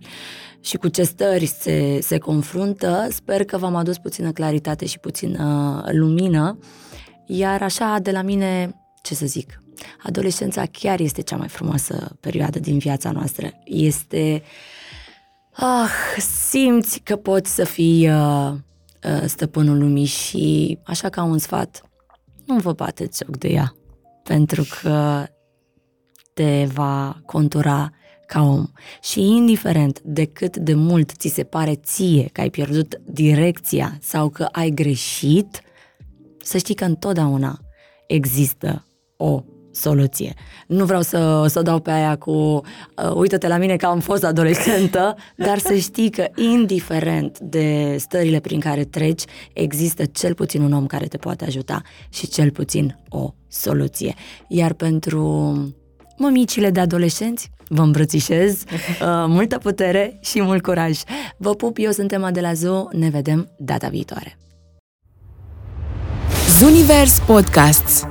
C: și cu ce stări se, se confruntă. Sper că v-am adus puțină claritate și puțină lumină. Iar așa, de la mine, ce să zic, adolescența chiar este cea mai frumoasă perioadă din viața noastră. Este... Ah, simți că poți să fii uh, uh, stăpânul lumii și, așa ca un sfat, nu vă bateți joc de ea, pentru că te va contura ca om. Și indiferent de cât de mult ți se pare ție că ai pierdut direcția sau că ai greșit, să știi că întotdeauna există o soluție. Nu vreau să, să dau pe aia cu uh, uită-te la mine că am fost adolescentă, dar să știi că indiferent de stările prin care treci, există cel puțin un om care te poate ajuta și cel puțin o soluție. Iar pentru mămicile de adolescenți, vă îmbrățișez, uh, multă putere și mult curaj. Vă pup, eu sunt Emma de la Zoo, ne vedem data viitoare.
A: Zunivers Podcasts